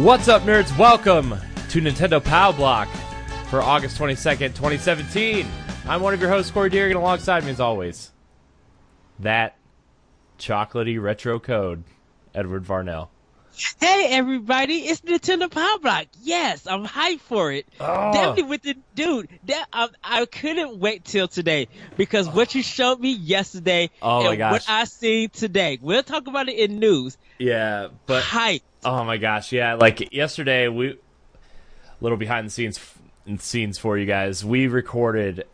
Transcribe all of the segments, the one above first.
What's up, nerds? Welcome to Nintendo Pow Block for August 22nd, 2017. I'm one of your hosts, Corey Deering, and alongside me, as always, that chocolatey retro code, Edward Varnell. Hey everybody, it's Nintendo POW Block. Yes, I'm hyped for it. Oh. Definitely with the dude. That I, I couldn't wait till today because what you showed me yesterday Oh and what I see today. We'll talk about it in news. Yeah, but Hype. oh my gosh, yeah, like yesterday, we little behind the scenes scenes for you guys. We recorded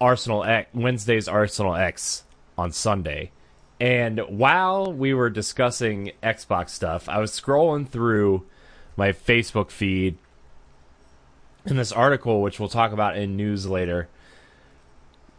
Arsenal X, Wednesday's Arsenal X on Sunday. And while we were discussing Xbox stuff, I was scrolling through my Facebook feed in this article, which we'll talk about in news later.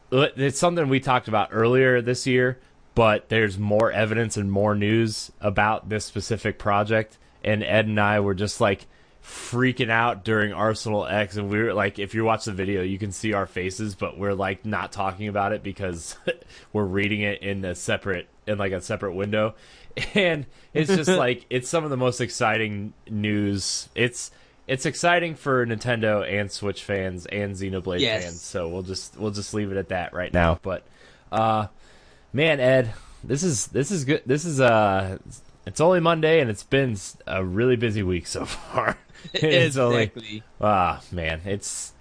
It's something we talked about earlier this year, but there's more evidence and more news about this specific project. And Ed and I were just like freaking out during Arsenal X, and we were like, if you watch the video, you can see our faces, but we're like not talking about it because we're reading it in a separate in like a separate window, and it's just like it's some of the most exciting news. It's it's exciting for Nintendo and Switch fans and Xenoblade Yes. fans. So we'll just we'll just leave it at that right now. But uh, man, Ed, this is this is good. This is uh, it's only Monday, and it's been a really busy week so far. it's only exactly. ah man, it's.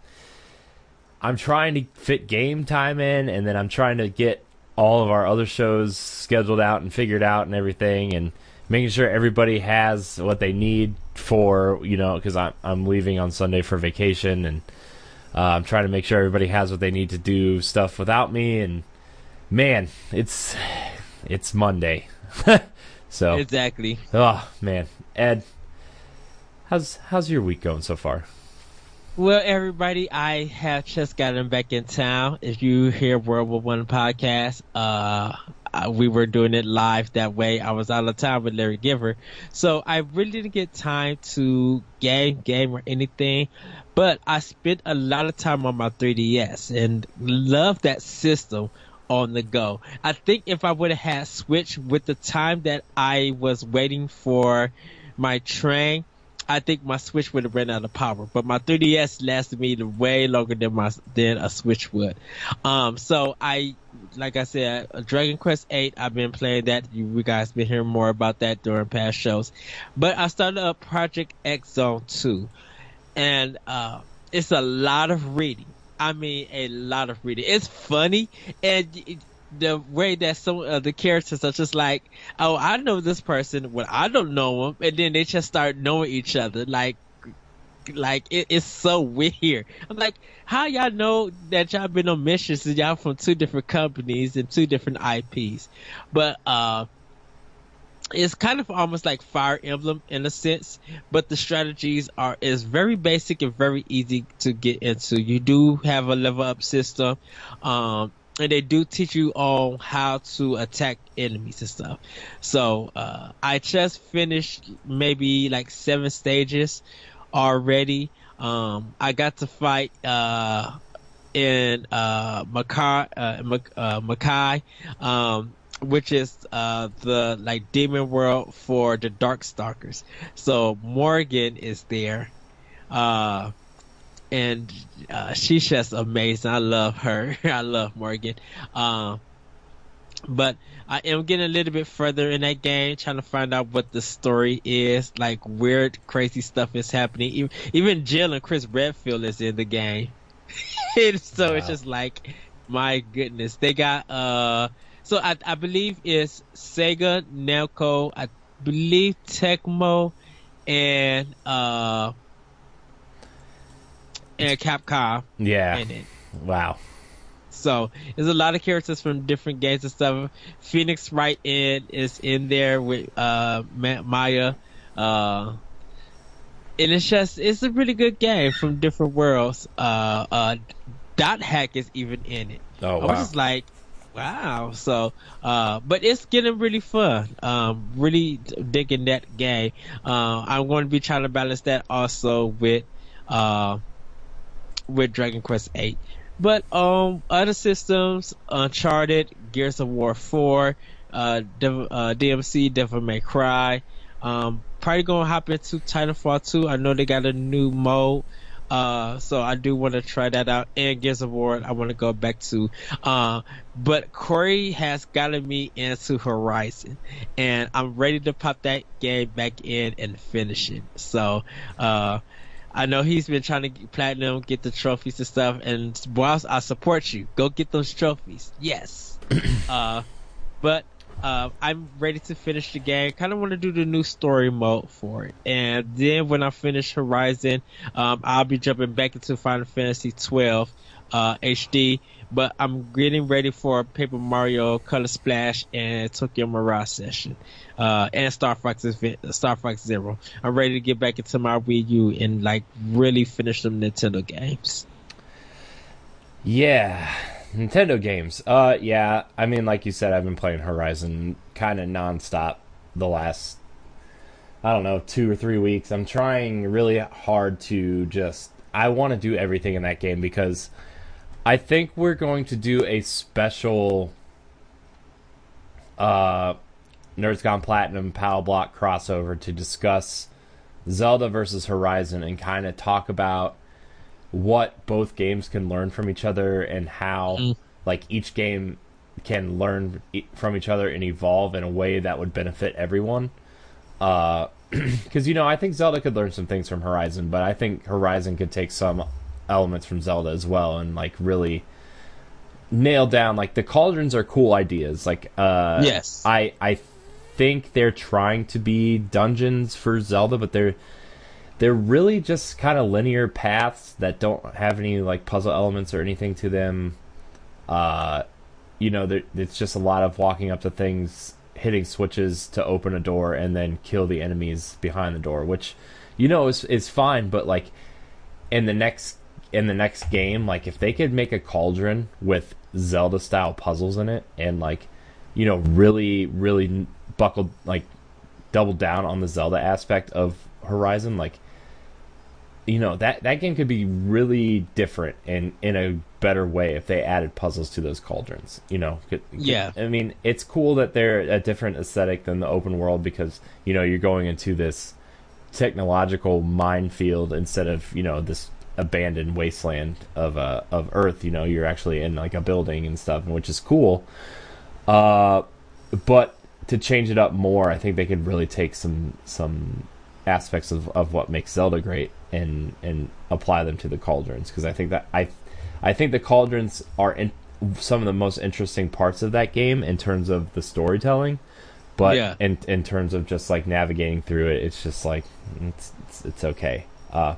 I'm trying to fit game time in, and then I'm trying to get all of our other shows scheduled out and figured out and everything, and making sure everybody has what they need for you know because I'm I'm leaving on Sunday for vacation, and uh, I'm trying to make sure everybody has what they need to do stuff without me, and man, it's it's Monday, so Exactly. oh man, Ed, how's how's your week going so far? Well, everybody, I have just gotten back in town. If you hear World War One podcast, uh, uh, we were doing it live that way. I was out of town with Larry Giver, so I really didn't get time to game, game or anything. But I spent a lot of time on my 3DS and love that system on the go. I think if I would have had Switch with the time that I was waiting for my train, I think my Switch would have ran out of power, but my 3DS lasted me way longer than my than a Switch would. Um, so I, like I said, Dragon Quest 8. I've been playing that. You, guys been hearing more about that during past shows. But I started up Project X Zone 2, and uh, it's a lot of reading. I mean, a lot of reading. It's funny, and the way that some of the characters are just like, oh, I know this person, well, I don't know him, and then they just start knowing each other, like, like it, it's so weird. I'm like, how y'all know that y'all been on missions and y'all from two different companies and two different IPs, but uh. It's kind of almost like Fire Emblem in a sense, but the strategies are is very basic and very easy to get into. You do have a level up system, um, and they do teach you on how to attack enemies and stuff. So uh, I just finished maybe like seven stages already. Um, I got to fight uh, in uh, Makai, uh, uh, Makai, um, which is uh, the like demon world for the Dark Stalkers. So Morrigan is there. Uh, and uh, she's just amazing. I love her. I love Morrigan. Um, but I am getting a little bit further in that game, trying to find out what the story is. Like weird, crazy stuff is happening. Even, even Jill and Chris Redfield is in the game. And so it's just like, my goodness, they got uh. So I I believe it's Sega, Namco, I believe Tecmo, and uh and Capcom Yeah, in it. wow. So there's a lot of characters from different games and stuff. Phoenix Wright in is in there with uh Maya, uh, and it's just it's a really good game from different worlds. Uh, uh, Dot Hack is even in it. Oh wow! I was just like, wow. So, uh, but it's getting really fun. Um, really digging that game. Uh, I'm going to be trying to balance that also with, uh, with Dragon Quest 8. But, um, other systems, Uncharted, Gears of War 4, uh, Dev- uh, DMC, Devil May Cry, um, probably gonna hop into Titanfall 2. I know they got a new mode. Uh, so I do want to try that out. And Gears of War, I want to go back to. Uh, but Corey has gotten me into Horizon, and I'm ready to pop that game back in and finish it. So, uh, I know he's been trying to get platinum, get the trophies and stuff. And boss, I support you. Go get those trophies. Yes. uh, but uh, I'm ready to finish the game. Kind of want to do the new story mode for it, and then when I finish Horizon, um, I'll be jumping back into Final Fantasy 12 uh, HD. But I'm getting ready for Paper Mario Color Splash and Tokyo Mirage Session, uh, and Star Fox Star Fox Zero. I'm ready to get back into my Wii U and like really finish some Nintendo games. Yeah, Nintendo games. Uh, yeah. I mean, like you said, I've been playing Horizon kind of nonstop the last, I don't know, two or three weeks. I'm trying really hard to just. I want to do everything in that game because I think we're going to do a special uh, Nerds Gone Platinum POW Block crossover to discuss Zelda versus Horizon and kind of talk about what both games can learn from each other and how mm. like each game can learn from each other and evolve in a way that would benefit everyone. Because uh, you know, I think Zelda could learn some things from Horizon, but I think Horizon could take some elements from Zelda as well and like really nail down like the cauldrons are cool ideas. Like, uh, yes, I I think they're trying to be dungeons for Zelda, but they're they're really just kind of linear paths that don't have any like puzzle elements or anything to them. Uh, you know, it's just a lot of walking up to things, hitting switches to open a door, and then kill the enemies behind the door, which you know is is fine. But like in the next in the next game, like if they could make a cauldron with Zelda style puzzles in it, and like you know really really buckled like double down on the Zelda aspect of Horizon, like you know that that game could be really different and in a better way if they added puzzles to those cauldrons. You know, could, yeah. I mean, it's cool that they're a different aesthetic than the open world because you know you're going into this technological minefield instead of you know this abandoned wasteland of uh, of Earth. You know, you're actually in like a building and stuff, which is cool. Uh, but to change it up more, I think they could really take some some aspects of, of what makes Zelda great and and apply them to the cauldrons because I think that I I think the cauldrons are in, some of the most interesting parts of that game in terms of the storytelling, but yeah. in in terms of just like navigating through it, it's just like it's it's, it's okay. Uh,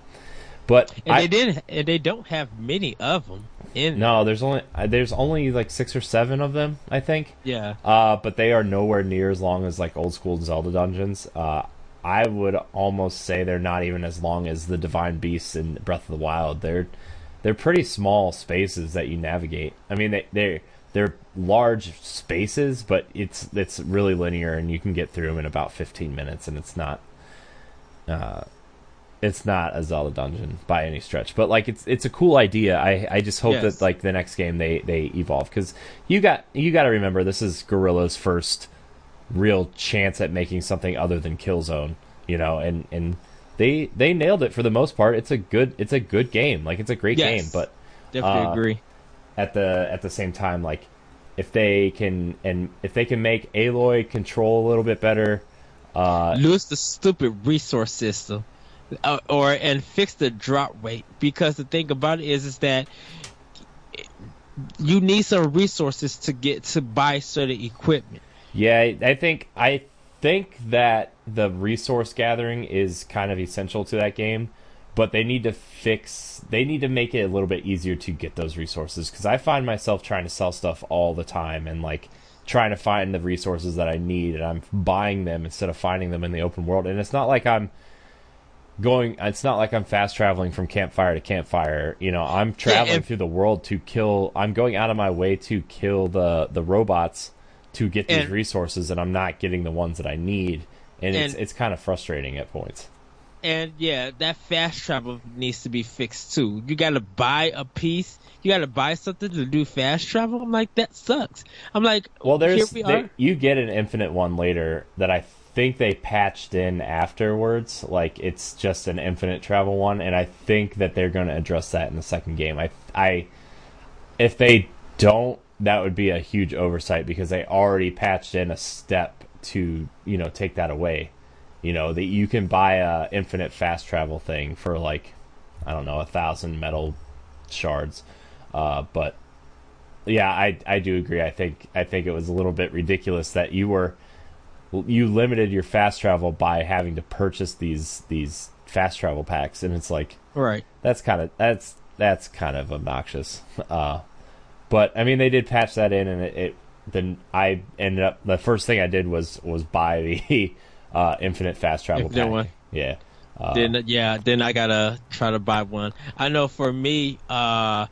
but and I, they didn't and they don't have many of them. In no, there's only there's only like six or seven of them, I think. Yeah. Uh, but they are nowhere near as long as like old school Zelda dungeons. Uh, I would almost say they're not even as long as the Divine Beasts in Breath of the Wild. They're they're pretty small spaces that you navigate. I mean, they they they're large spaces, but it's it's really linear, and you can get through them in about 15 minutes, and it's not uh, it's not a Zelda dungeon by any stretch. But like, it's it's a cool idea. I I just hope yes. that like the next game they they evolve because you got you got to remember this is Guerrilla's first real chance at making something other than Killzone, you know, and and they they nailed it for the most part. It's a good it's a good game. Like it's a great yes, game, but definitely uh, agree. At the at the same time, like if they can and if they can make Aloy control a little bit better, uh, lose the stupid resource system, uh, or and fix the drop rate. Because the thing about it is, is that you need some resources to get to buy certain equipment. Yeah, I think I think that the resource gathering is kind of essential to that game, but they need to fix they need to make it a little bit easier to get those resources cuz I find myself trying to sell stuff all the time and like trying to find the resources that I need and I'm buying them instead of finding them in the open world and it's not like I'm going it's not like I'm fast traveling from campfire to campfire. You know, I'm traveling yeah, if, through the world to kill I'm going out of my way to kill the the robots to get these and, resources, and I'm not getting the ones that I need, and, and it's it's kind of frustrating at points. And yeah, that fast travel needs to be fixed too. You got to buy a piece. You got to buy something to do fast travel. I'm like, that sucks. I'm like, well, there's we they, you get an infinite one later that I think they patched in afterwards, like it's just an infinite travel one, and I think that they're going to address that in the second game. I, I, if they don't, that would be a huge oversight because they already patched in a step to you know take that away. You know that you can buy a infinite fast travel thing for like I don't know a thousand metal shards, uh, but yeah, I I do agree. I think I think it was a little bit ridiculous that you were you limited your fast travel by having to purchase these these fast travel packs, and it's like right. That's kind of that's that's kind of obnoxious. Uh, but I mean, they did patch that in, and it, it then I ended up the first thing I did was was buy the uh, infinite fast travel Infinite pack. one. Yeah. Uh, then yeah, then I gotta try to buy one. I know for me, uh,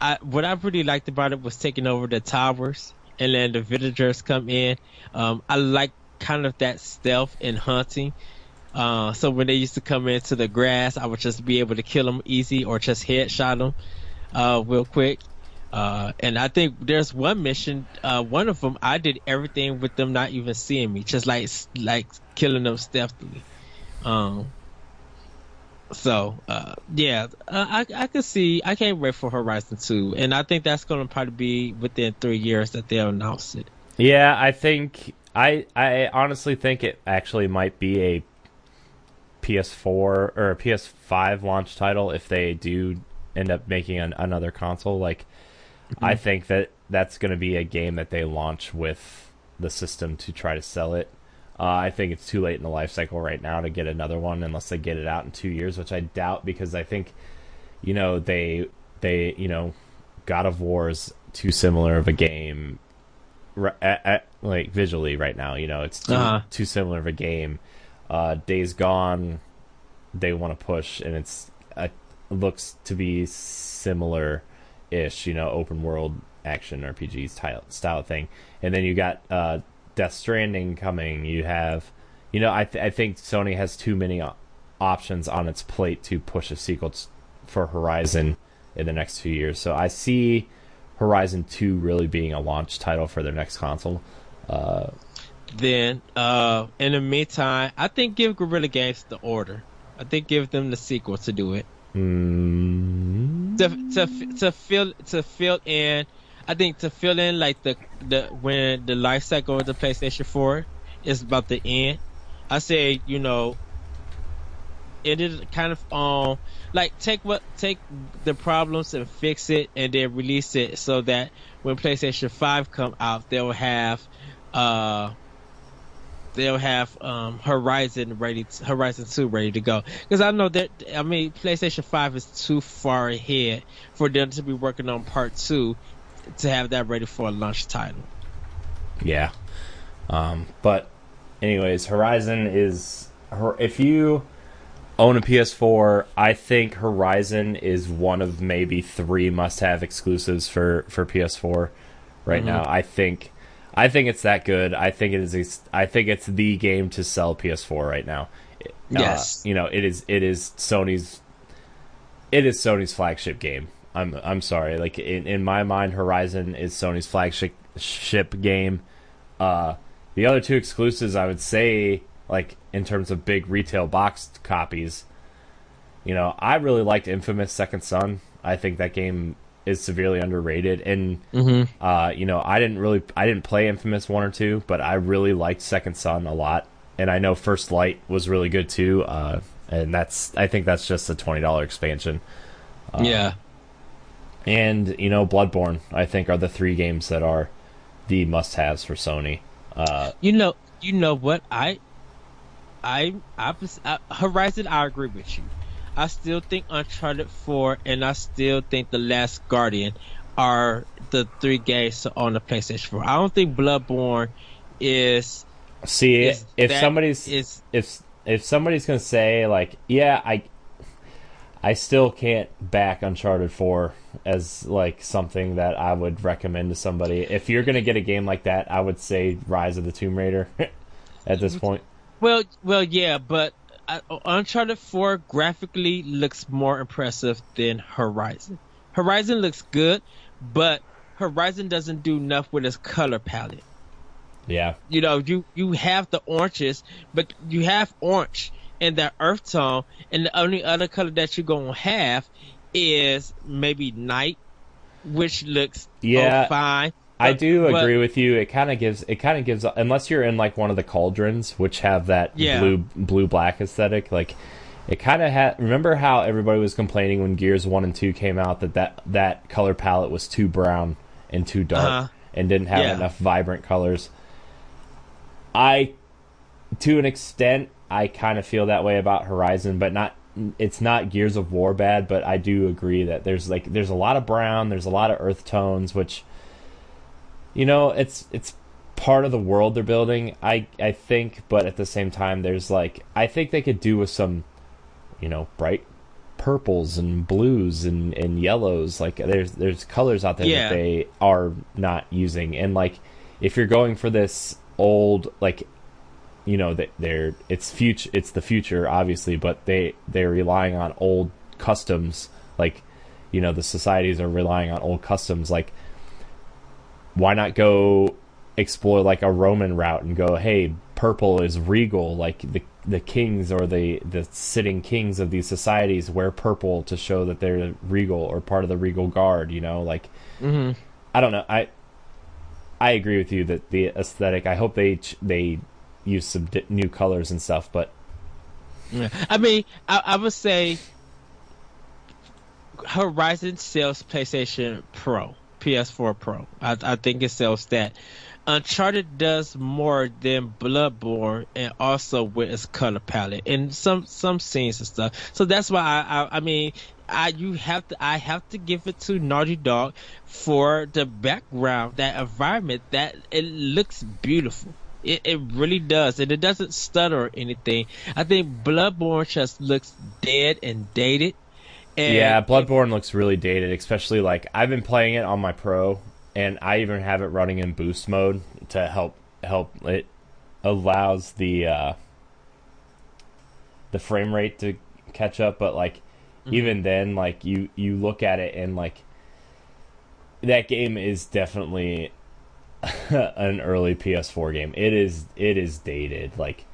I what I really liked about it was taking over the towers and then the villagers come in. Um, I like kind of that stealth and hunting. Uh, so when they used to come into the grass, I would just be able to kill them easy or just headshot them uh, real quick. Uh, and I think there's one mission, uh, one of them, I did everything with them not even seeing me, just like like killing them stealthily. Um, so uh, yeah, uh, I I could see I can't wait for Horizon Two, and I think that's going to probably be within three years that they'll announce it. Yeah, I think I I honestly think it actually might be a PS4 or a PS5 launch title if they do end up making an, another console. Like, I think that that's going to be a game that they launch with the system to try to sell it. Uh, I think it's too late in the life cycle right now to get another one unless they get it out in two years, which I doubt because I think, you know, they they you know, God of War is too similar of a game, at, at, like visually right now. You know, it's too, Uh-huh. too similar of a game. Uh, Days Gone, they want to push, and it's uh, looks to be similar ish, you know, open world action RPG style style thing. And then you got uh, Death Stranding coming. You have, you know, I th- I think Sony has too many options on its plate to push a sequel t- for Horizon in the next few years. So I see Horizon Two really being a launch title for their next console. Uh, Then, uh, in the meantime, I think give Guerrilla Games the order. I think give them the sequel to do it. Mm, To to to fill to fill in, I think to fill in like the the when the life cycle of the PlayStation Four is about to end. I say you know. It is kind of um like take what take the problems and fix it and then release it so that when PlayStation Five come out they'll have uh they'll have um, Horizon ready, t- Horizon Two ready to go. Because I know that I mean PlayStation Five is too far ahead for them to be working on Part Two to have that ready for a launch title. Yeah. Um, but, anyways, Horizon is. If you own a PS4, I think Horizon is one of maybe three must-have exclusives for for PS4 right now. I think. I think it's that good. I think it is. I think it's the game to sell PS4 right now. Uh, Yes. you know it is. It is Sony's. It is Sony's flagship game. I'm. I'm sorry. Like in, in my mind, Horizon is Sony's flagship ship game. Uh, the other two exclusives, I would say, like in terms of big retail boxed copies, you know, I really liked Infamous Second Son. I think that game is severely underrated, and Mm-hmm. uh, you know, I didn't really, I didn't play Infamous one or two, but I really liked Second Son a lot, and I know First Light was really good too. Uh, and that's, I think that's just a twenty dollar expansion. yeah. and you know bloodborne i think are the three games that are the must-haves for sony uh, You know. You know what I. I, I, I Horizon. I agree with you. I still think Uncharted Four and I still think The Last Guardian are the three games on the PlayStation Four. I don't think Bloodborne is see is if that- somebody's is if if somebody's gonna say like yeah i i still can't back uncharted 4 as like something that i would recommend to somebody. If you're gonna get a game like that i would say rise of the tomb raider at this mm-hmm. point. Well, well, yeah, but uh, Uncharted Four graphically looks more impressive than Horizon. Horizon looks good, but Horizon doesn't do enough with its color palette. Yeah. You know, you you have the oranges, but you have orange in that earth tone, and the only other color that you're gonna have is maybe night, which looks Yeah. oh, fine. I do but- agree with you. It kind of gives it kind of gives unless you're in like one of the cauldrons which have that Yeah. blue blue black aesthetic like it kind of had remember how everybody was complaining when Gears 1 and 2 came out that that, that color palette was too brown and too dark Uh-huh. and didn't have Yeah. enough vibrant colors. I to an extent I kind of feel that way about Horizon but not it's not Gears of War bad but I do agree that there's like there's a lot of brown, there's a lot of earth tones which you know it's it's part of the world they're building i i think but at the same time there's like i think they could do with some you know bright purples and blues and and yellows. Like there's there's colors out there Yeah. that they are not using. And like if you're going for this old like you know that they're it's future it's the future obviously but they they're relying on old customs. Like you know the societies are relying on old customs. Like why not go explore like a Roman route and go, hey, purple is regal, like the the kings or the the sitting kings of these societies wear purple to show that they're regal or part of the regal guard, you know, like hmm I don't know, I I agree with you that the aesthetic. I hope they they use some di- new colors and stuff, but. I mean, I, I would say Horizon sells PlayStation Pro, PS4 Pro. I, I think it sells that. Uncharted does more than Bloodborne, and also with its color palette and some some scenes and stuff. So that's why I I, I mean. I you have to I have to give it to Naughty Dog for the background, that environment, that it looks beautiful. It, it really does, and it doesn't stutter or anything. I think Bloodborne just looks dead and dated. And yeah, Bloodborne looks really dated, especially like I've been playing it on my Pro, and I even have it running in boost mode to help help it allows the uh, the frame rate to catch up. But like even then, like you you look at it and like that game is definitely an early PS4 game. It is it is dated like.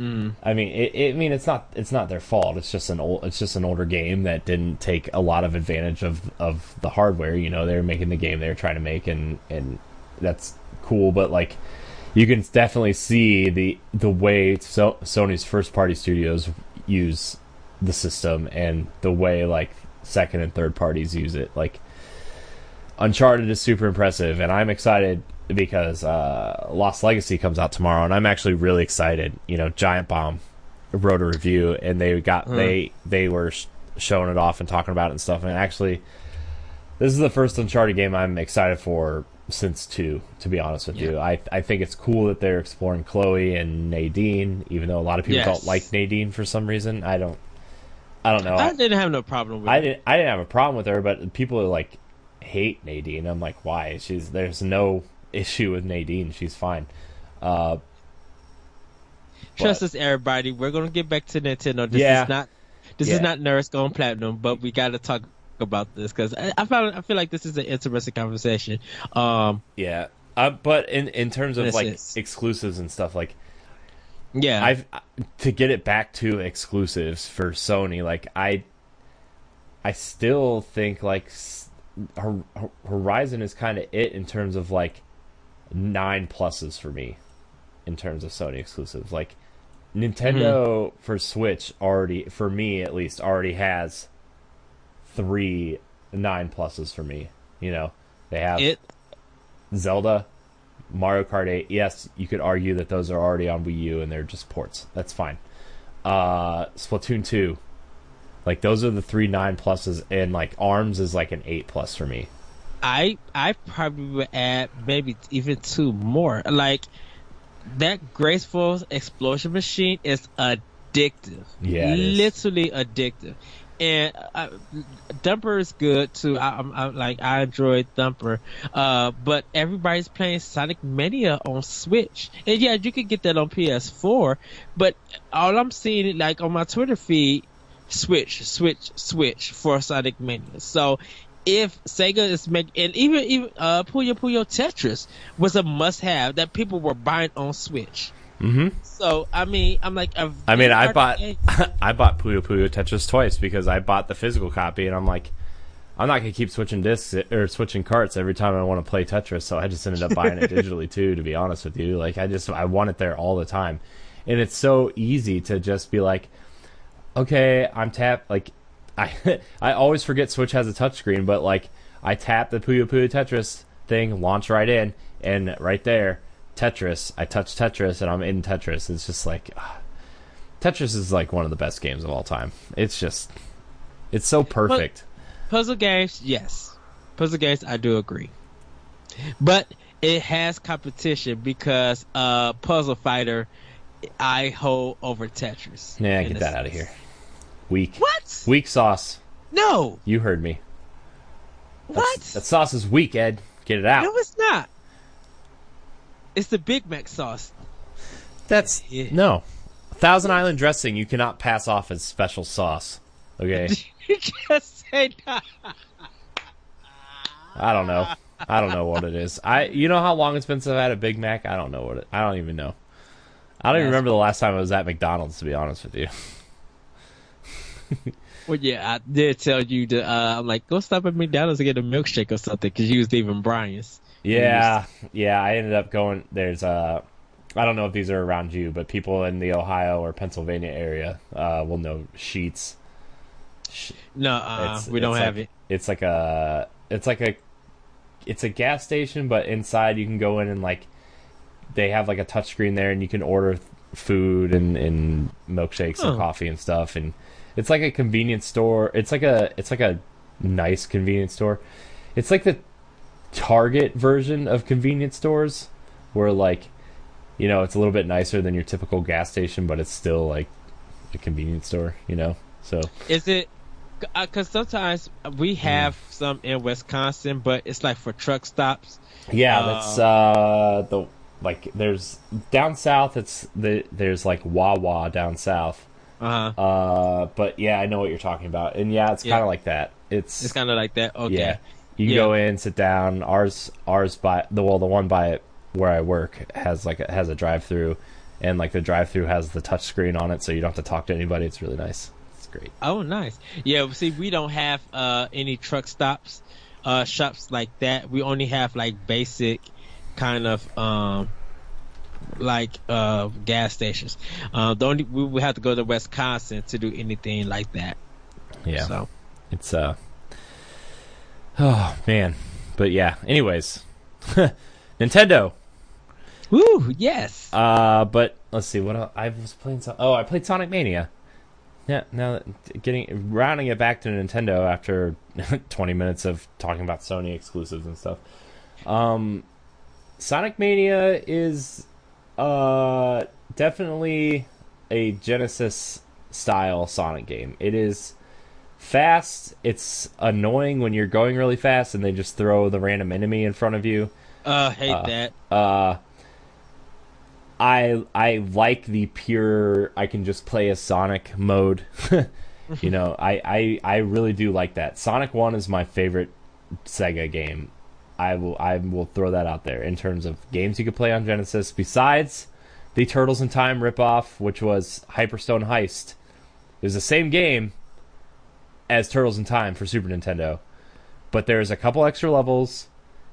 Mm. I mean, it, it, I mean, it's not it's not their fault. It's just an old it's just an older game that didn't take a lot of advantage of of the hardware. You know, they were making the game they were trying to make, and and that's cool. But like, you can definitely see the the way so, Sony's first party studios use the system and the way like second and third parties use it. Like, Uncharted is super impressive, and I'm excited because uh, Lost Legacy comes out tomorrow, and I'm actually really excited. You know, Giant Bomb wrote a review, and they got they they were sh- showing it off and talking about it and stuff. And actually, this is the first Uncharted game I'm excited for since two. To be honest with you, I I think it's cool that they're exploring Chloe and Nadine, even though a lot of people Yes. don't like Nadine for some reason. I don't. I don't know. I didn't have no problem with I it. didn't. I didn't have a problem with her, but people are like hate Nadine. I'm like, why? She's there's no issue with Nadine. She's fine. Uh, Trust but- us, everybody. We're gonna get back to Nintendo. This Yeah. is not this Yeah. is not Nerds Going Platinum, but we got to talk about this because I, I found I feel like this is an interesting conversation. Um, yeah. Uh, but in in terms of like is- exclusives and stuff, like yeah, I've to get it back to exclusives for Sony. Like I, I still think like s- Hor- Hor- Horizon is kind of it in terms of like nine pluses for me, in terms of Sony exclusives. Like Nintendo for Switch already, for me at least, already has three nine pluses for me. You know, they have it. Zelda, Mario Kart 8. Yes, you could argue that those are already on Wii U and they're just ports. That's fine. Uh, Splatoon 2. Like those are the three nine pluses, and like Arms is like an eight plus for me. I I probably would add maybe even two more. Like that graceful explosion machine is addictive. Yeah, literally addictive. And uh, Thumper is good too. I, I'm, I'm like I enjoy Thumper, uh, but everybody's playing Sonic Mania on Switch, and yeah, you could get that on PS4. But all I'm seeing, like on my Twitter feed, Switch, Switch, Switch for Sonic Mania. So if Sega is making, and even even uh, Puyo Puyo Tetris was a must-have that people were buying on Switch. Mm-hmm. So I mean, I'm like, I've- mean, I bought games- I bought Puyo Puyo Tetris twice because I bought the physical copy, and I'm like, I'm not gonna keep switching discs or switching carts every time I want to play Tetris. So I just ended up buying it digitally too. To be honest with you, like I just I want it there all the time, and it's so easy to just be like, okay, I'm tap like I I always forget Switch has a touchscreen, but like I tap the Puyo Puyo Tetris thing, launch right in, and right there, Tetris. I touch Tetris, and I'm in Tetris. It's just like. ah. Tetris is like one of the best games of all time. It's just, it's so perfect. puzzle games, yes, puzzle games, I do agree, but it has competition because uh, Puzzle Fighter, I hold over Tetris. yeah, get that out of here. Weak, What? weak sauce. No. You heard me. That's- What? That sauce is weak, Ed. Get it out. No, it's not. It's the Big Mac sauce. That's Yeah. no. Thousand Island dressing you cannot pass off as special sauce. Okay, you just say that. I don't know. I don't know what it is. I you know how long it's been since I've had a Big Mac? I don't know what it. I don't even know. I don't even remember the last time I was at McDonald's. To be honest with you. Well, yeah, I did tell you to. Uh, I'm like, go stop at McDonald's to get a milkshake or something because you was leaving Brian's. Yeah, yeah. I ended up going. There's a. I don't know if these are around you, but people in the Ohio or Pennsylvania area uh, will know Sheetz. No, uh, we don't it's have like- it. It's like a, it's like a, it's a gas station, but inside you can go in and like, they have like a touchscreen there, and you can order food and and milkshakes Oh. and coffee and stuff, and it's like a convenience store. It's like a, it's like a nice convenience store. It's like the Target version of convenience stores, where like, you know, it's a little bit nicer than your typical gas station, but it's still like a convenience store, you know. So Is it? Because sometimes we have some in Wisconsin, but it's like for truck stops. Yeah, Uh, that's uh the like there's down south it's the there's like Wawa down south. Uh huh. Uh but yeah, I know what you're talking about. And yeah, it's Yeah. kind of like that. It's, It's kind of like that. Okay. yeah. You can Yeah. go in, sit down. Ours ours by the well the one by where I work has like a, has a drive-through and like the drive-through has the touch screen on it so you don't have to talk to anybody. It's really nice. It's great. Oh, nice. Yeah. See, we don't have uh any truck stops, uh shops like that. We only have like basic kind of um like uh gas stations. Uh, the only we would have to go to Wisconsin to do anything like that. Yeah. So It's uh Oh, man. But yeah, anyways. Nintendo woo yes. Uh, but let's see what else. I was playing. So- oh, I played Sonic Mania. Yeah, now getting rounding it back to Nintendo after 20 minutes of talking about Sony exclusives and stuff. Um, Sonic Mania is uh definitely a Genesis style Sonic game. It is fast. It's annoying when you're going really fast and they just throw the random enemy in front of you. Uh, hate uh, that. Uh, I I like the pure I can just play a Sonic mode. you know, I, I I really do like that. Sonic One is my favorite Sega game. I will I will throw that out there in terms of games you could play on Genesis. Besides the Turtles in Time ripoff, which was Hyperstone Heist, it was the same game as Turtles in Time for Super Nintendo, but there's a couple extra levels,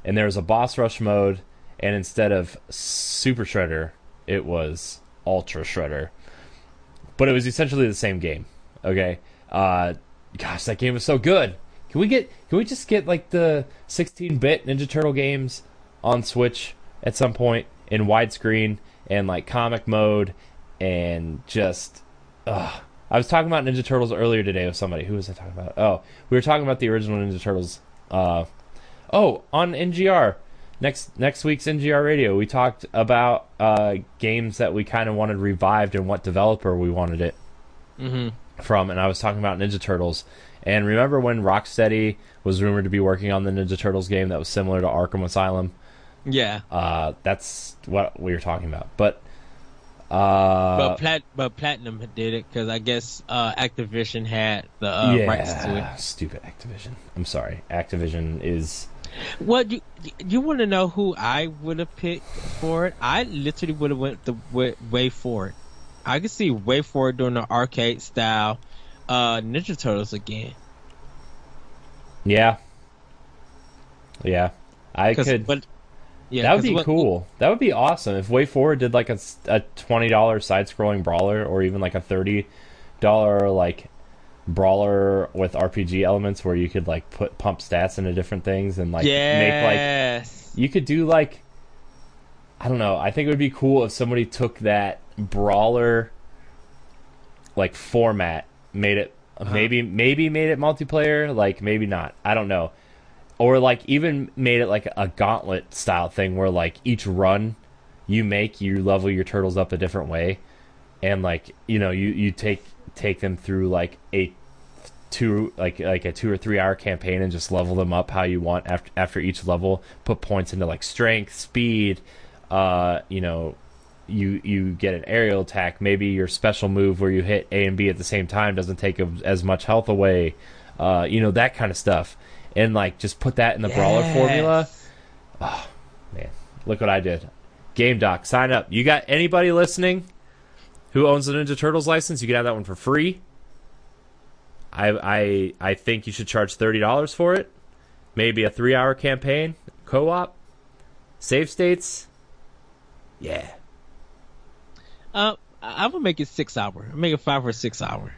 and there's a boss rush mode, and instead of Super Shredder, it was Ultra Shredder. But it was essentially the same game. Okay. Uh, gosh, that game was so good. Can we get? Can we just get like the 16-bit Ninja Turtle games on Switch at some point in widescreen and like comic mode and just? Ugh. I was talking about Ninja Turtles earlier today with somebody. Who was I talking about? Oh, we were talking about the original Ninja Turtles. Uh, oh, on NGR next next week's NGR Radio, we talked about uh, games that we kind of wanted revived and what developer we wanted it hmm from, and I was talking about Ninja Turtles. And remember when Rocksteady was rumored to be working on the Ninja Turtles game that was similar to Arkham Asylum? Yeah. Uh, that's what we were talking about. But Uh, but plat but platinum did it because I guess uh, Activision had the uh, yeah, rights to it. stupid Activision. I'm sorry, Activision is. What you you want to know who I would have picked for it? I literally would have went the way, WayForward. I could see WayForward doing the arcade style uh, Ninja Turtles again. Yeah. Yeah, I could. what- yeah, that would be what- cool. That would be awesome if Way Forward did like a, a twenty dollar side scrolling brawler, or even like a thirty dollar like brawler with RPG elements, where you could like put pump stats into different things and like make like yes. you could do like I don't know. I think it would be cool if somebody took that brawler like format, made it maybe maybe made it multiplayer, like maybe not. I don't know. Or like even made it like a gauntlet style thing where like each run you make you level your turtles up a different way and like you know you you take take them through like a two like like a two or three hour campaign and just level them up how you want after after each level put points into like strength speed uh you know you you get an aerial attack maybe your special move where you hit a and b at the same time doesn't take a, as much health away uh you know that kind of stuff. And like just put that in the brawler formula. Oh man. Look what i did. Game doc sign up. You got anybody listening who owns the ninja turtles license? You can have that one for free. I I I think you should charge thirty dollars for it. Maybe a three hour campaign, co op, save states. Yeah. Uh, I would make it six hour. Make it five or six hour.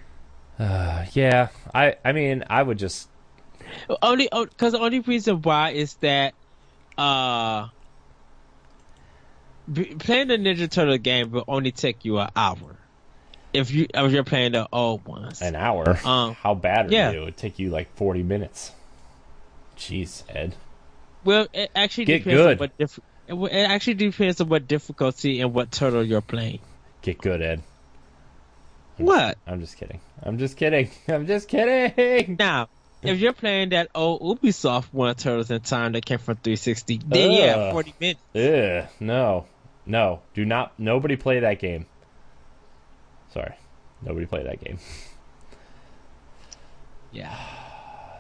Uh, yeah. I I mean I would just Only because the only reason why is that uh, b- playing the Ninja Turtle game will only take you an hour. If you if you're playing the old ones, an hour. Um, How bad are yeah. you? It would take you like forty minutes. Jeez, Ed. well, it actually Get depends good. on what diff- it it actually depends on what difficulty and what turtle you're playing. Get good, Ed. What I'm just kidding. I'm just kidding. I'm just kidding. now? If you're playing that old Ubisoft one Turtles in Time that came from 360, then yeah, 40 minutes. Yeah, no. No. Do not nobody play that game. Sorry. Nobody play that game. Yeah.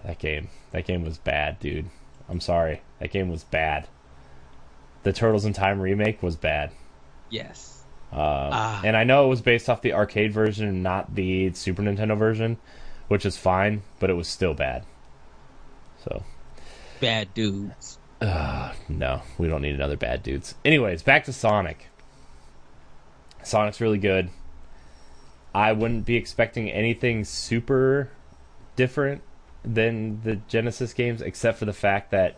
That game. That game was bad, dude. I'm sorry. That game was bad. The Turtles in Time remake was bad. Yes. Um, Ah. And I know it was based off the arcade version and not the Super Nintendo version, which is fine, but it was still bad. So, Bad dudes. no, we don't need another bad dudes. Anyways, back to Sonic. Sonic's really good. I wouldn't be expecting anything super different than the Genesis games, except for the fact that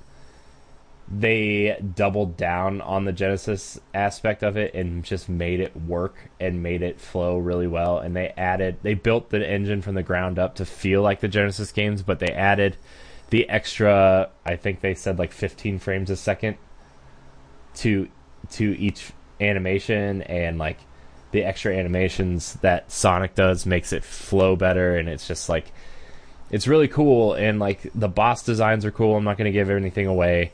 they doubled down on the Genesis aspect of it and just made it work and made it flow really well. And they added, they built the engine from the ground up to feel like the Genesis games, but they added the extra, I think they said like 15 frames a second to to each animation and like the extra animations that Sonic does makes it flow better and it's just like it's really cool and like the boss designs are cool. I'm not going to give anything away.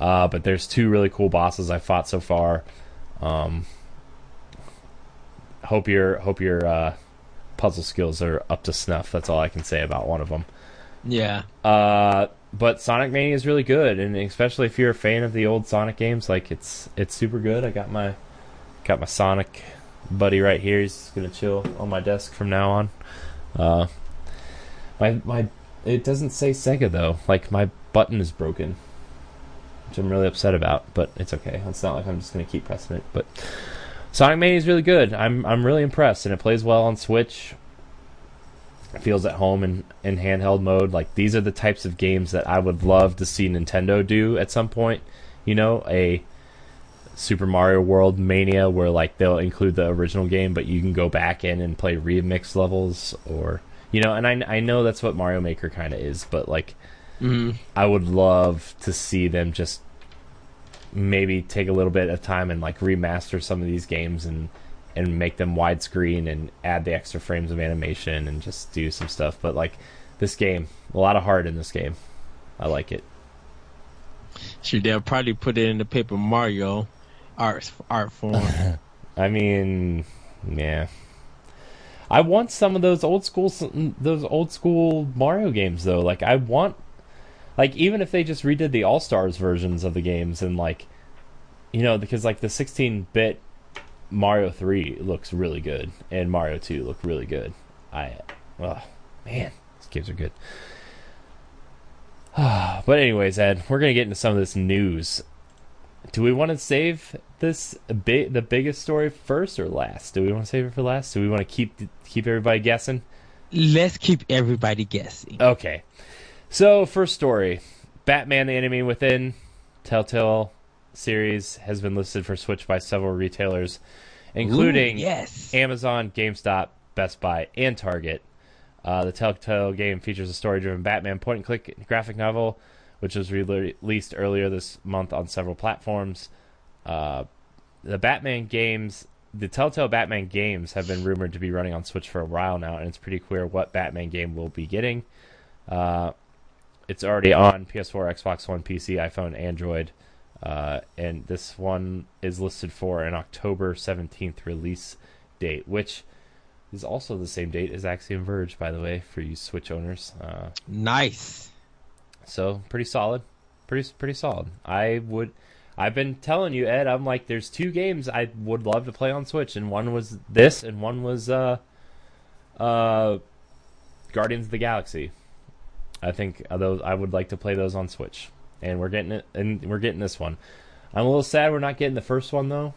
Uh, but there's two really cool bosses I fought so far. Um, hope your hope your uh, puzzle skills are up to snuff. That's all I can say about one of them. Yeah. Uh, but Sonic Mania is really good, and especially if you're a fan of the old Sonic games, like it's it's super good. I got my got my Sonic buddy right here. He's gonna chill on my desk from now on. Uh, my my it doesn't say Sega though. Like my button is broken, which I'm really upset about. But it's okay. It's not like I'm just gonna keep pressing it. But Sonic Mania is really good. I'm I'm really impressed, and it plays well on Switch feels at home in, in handheld mode. Like these are the types of games that I would love to see Nintendo do at some point. You know, a Super Mario World Mania where like they'll include the original game, but you can go back in and play remix levels or you know. And I I know that's what Mario Maker kind of is, but like hmm I would love to see them just maybe take a little bit of time and like remaster some of these games and and make them widescreen and add the extra frames of animation and just do some stuff. But like this game, a lot of heart in this game. I like it. Sure, they'll probably put it in the Paper Mario art art form. I mean, Yeah. I want some of those old school those old school Mario games though. Like I want like even if they just redid the All Stars versions of the games and like you know because like the 16 bit Mario 3 looks really good and Mario 2 look really good. I oh man, these games are good. but anyways, Ed, we're gonna get into some of this news. Do we want to save this big the biggest story first or last? Do we want to save it for last? Do we want to keep keep everybody guessing? Let's keep everybody guessing. Okay. So first story, Batman: The Enemy Within, Telltale series has been listed for Switch by several retailers, including Ooh, yes. Amazon, GameStop, Best Buy, and Target. Uh, the Telltale game features a story-driven Batman point-and-click graphic novel, which was re- released earlier this month on several platforms. Uh, the Batman games, the Telltale Batman games, have been rumored to be running on Switch for a while now, and it's pretty clear what Batman game we'll be getting. Uh, it's already on PS4, Xbox One, PC, iPhone, Android, uh, and this one is listed for an October 17th release date, which is also the same date as Axiom Verge, by the way, for you Switch owners. Uh, nice. So pretty solid, pretty pretty solid. I would. I've been telling you, Ed. I'm like, there's two games I would love to play on Switch, and one was this, and one was uh, uh, Guardians of the Galaxy. I think those I would like to play those on Switch, and we're getting it, and we're getting this one. I'm a little sad we're not getting the first one though,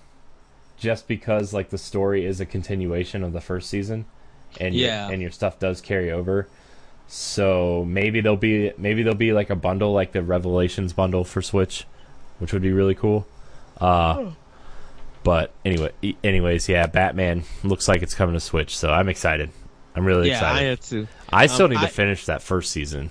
just because like the story is a continuation of the first season, and yeah, your, and your stuff does carry over. So maybe there'll be maybe there'll be like a bundle like the Revelations bundle for Switch, which would be really cool. Uh, oh. But anyway, anyways, yeah, Batman looks like it's coming to Switch, so I'm excited. I'm really yeah, excited. I am too. I still um, need to finish that first season.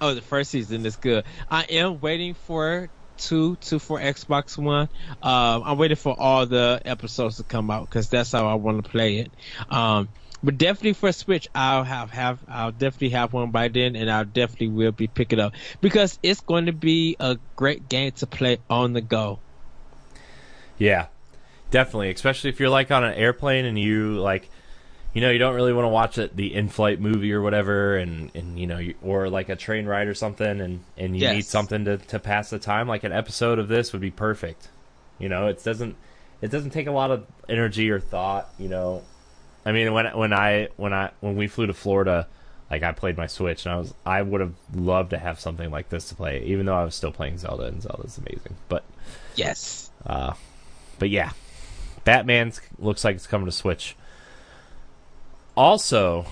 Oh, the first season is good. I am waiting for two, two for Xbox One. Um, I'm waiting for all the episodes to come out because that's how I want to play it. Um, but definitely for Switch, I'll have have I'll definitely have one by then, and I'll definitely will be picking up because it's going to be a great game to play on the go. Yeah, definitely, especially if you're like on an airplane and you like you know, you don't really want to watch it, the in-flight movie or whatever, and and you know, you, or like a train ride or something, and and you yes. need something to to pass the time. Like an episode of this would be perfect. You know, it doesn't it doesn't take a lot of energy or thought. You know, I mean, when when I when I when we flew to Florida, like I played my Switch, and I was I would have loved to have something like this to play, even though I was still playing Zelda, and Zelda's amazing. But yes, uh, but yeah, Batman's looks like it's coming to Switch. Also,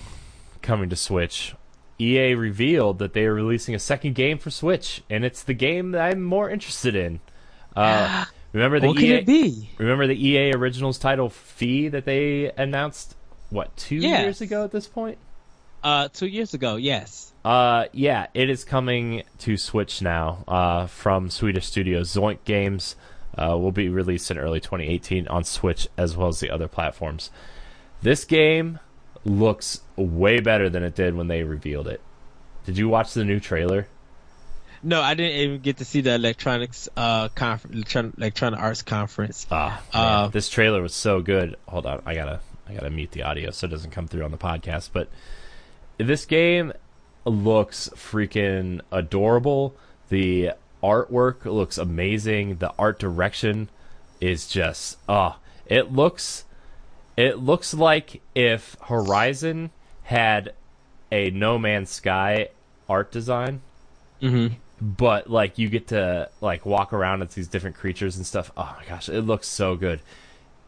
coming to Switch, EA revealed that they are releasing a second game for Switch, and it's the game that I'm more interested in. Uh, remember the what EA? it be? Remember the EA Originals title Fe that they announced? What two yes. years ago at this point? Uh, two years ago, yes. Uh, yeah, it is coming to Switch now. Uh, from Swedish studio Zoink Games. Uh, will be released in early 2018 on Switch as well as the other platforms. This game looks way better than it did when they revealed it. Did you watch the new trailer? No, I didn't even get to see the electronics uh conference, electronic, arts conference. Ah, uh, this trailer was so good. Hold on, I gotta I gotta mute the audio so it doesn't come through on the podcast. But this game looks freaking adorable. The artwork looks amazing. The art direction is just ah, oh, it looks it looks like if Horizon had a No Man's Sky art design, mm-hmm. but like you get to like walk around at these different creatures and stuff. Oh my gosh, it looks so good.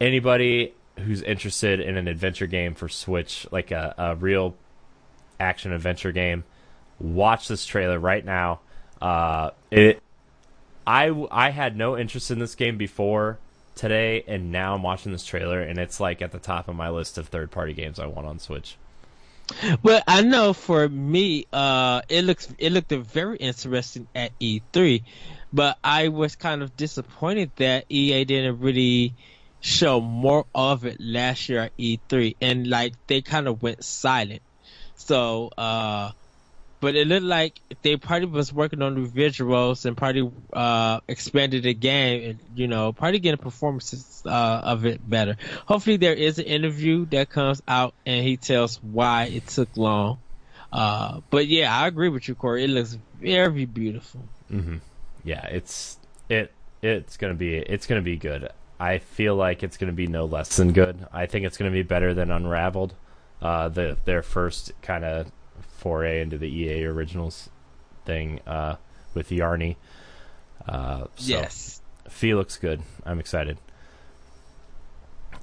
Anybody who's interested in an adventure game for Switch, like a, a real action adventure game, watch this trailer right now. Uh, it, I I had no interest in this game before today, and now I'm watching this trailer, and it's like at the top of my list of third party games I want on Switch. Well, I know for me, uh, it looks it looked very interesting at E3, but I was kind of disappointed that EA didn't really show more of it last year at E3, and like they kind of went silent. So, uh, but it looked like they probably was working on new visuals and probably uh, expanded the game and you know probably getting performances uh, of it better. Hopefully, there is an interview that comes out and he tells why it took long. Uh, but yeah, I agree with you, Corey. It looks very beautiful. Mm-hmm. Yeah, it's it it's gonna be it's gonna be good. I feel like it's gonna be no less than good. I think it's gonna be better than Unraveled, uh, the their first kind of foray into the EA Originals thing uh, with Yarny. Uh, so yes, Fe looks good. I'm excited.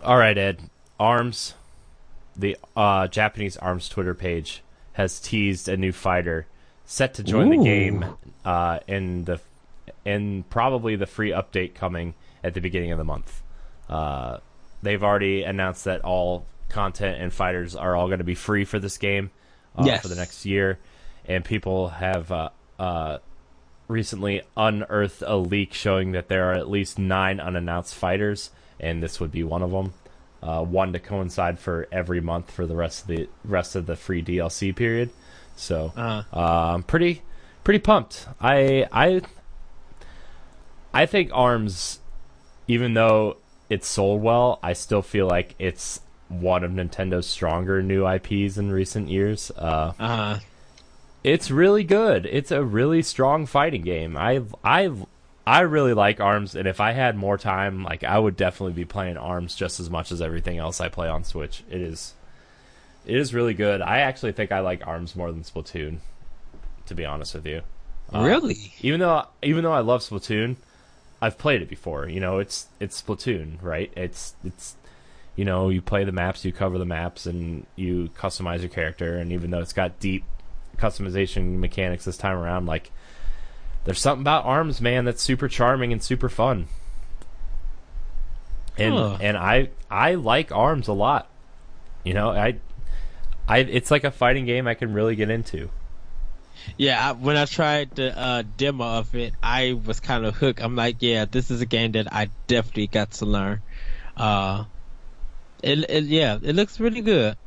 All right, Ed. Arms, the uh, Japanese Arms Twitter page has teased a new fighter set to join Ooh. the game uh, in the in probably the free update coming at the beginning of the month. Uh, they've already announced that all content and fighters are all going to be free for this game uh, Yes. for the next year, and people have uh, uh, recently unearthed a leak showing that there are at least nine unannounced fighters, and this would be one of them. Uh, one to coincide for every month for the rest of the rest of the free DLC period. So Uh-huh. uh, I'm pretty pretty pumped. I I I think Arms, even though it sold well, I still feel like it's one of Nintendo's stronger new IPs in recent years. Uh, uh, it's really good. It's a really strong fighting game. I I I really like Arms, and if I had more time, like I would definitely be playing Arms just as much as everything else I play on Switch. It is it is really good. I actually think I like Arms more than Splatoon, to be honest with you. Uh, really? Even though even though I love Splatoon, I've played it before. You know, it's it's Splatoon, right? It's it's you know, you play the maps, you cover the maps, and you customize your character. And even though it's got deep customization mechanics this time around, like there's something about Arms, man, that's super charming and super fun. And Huh. and I I like Arms a lot. You know, I I it's like a fighting game I can really get into. Yeah, I, when I tried the uh, demo of it, I was kind of hooked. I'm like, yeah, this is a game that I definitely got to learn. Uh, it, it yeah, it looks really good.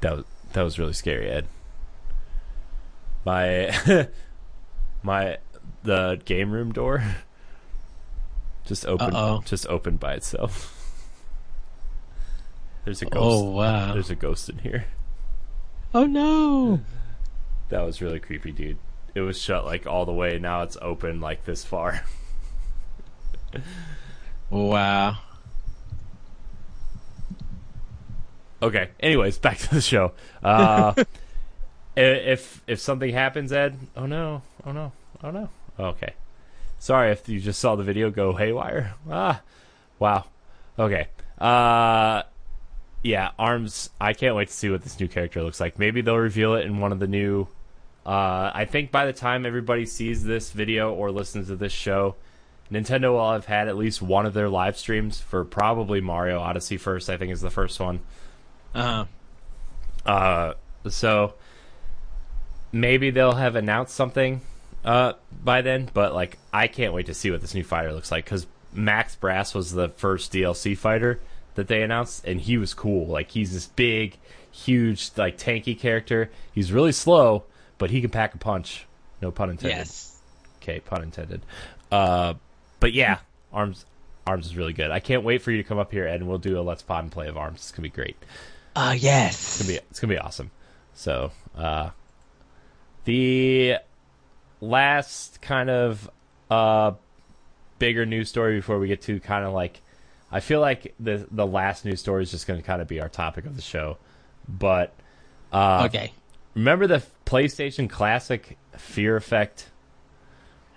That was that was really scary, Ed. My my the game room door just opened Uh-oh. just opened by itself. There's a oh, ghost. Oh wow! There's a ghost in here. Oh no! That was really creepy, dude. It was shut like all the way. Now it's open like this far. Wow. Okay. Anyways, back to the show. Uh, if if something happens, Ed. Oh no. Oh no. Oh no. Okay. Sorry if you just saw the video go haywire. Ah. Wow. Okay. Uh. Yeah. Arms. I can't wait to see what this new character looks like. Maybe they'll reveal it in one of the new. Uh, I think by the time everybody sees this video or listens to this show, Nintendo will have had at least one of their live streams for probably Mario Odyssey first. I think is the first one. Uh Uh, so maybe they'll have announced something uh, by then, but like I can't wait to see what this new fighter looks like because Max Brass was the first DLC fighter that they announced, and he was cool. Like he's this big, huge, like tanky character. He's really slow, but he can pack a punch. No pun intended. yes. Okay, pun intended. Uh, but yeah, arms arms is really good. I can't wait for you to come up here and we'll do a let's pod and play of arms. It's gonna be great. Uh yes. It's gonna be it's gonna be awesome. So uh, the last kind of uh bigger news story before we get to kind of like I feel like the the last news story is just gonna kind of be our topic of the show, but uh, okay. remember the PlayStation Classic Fear Effect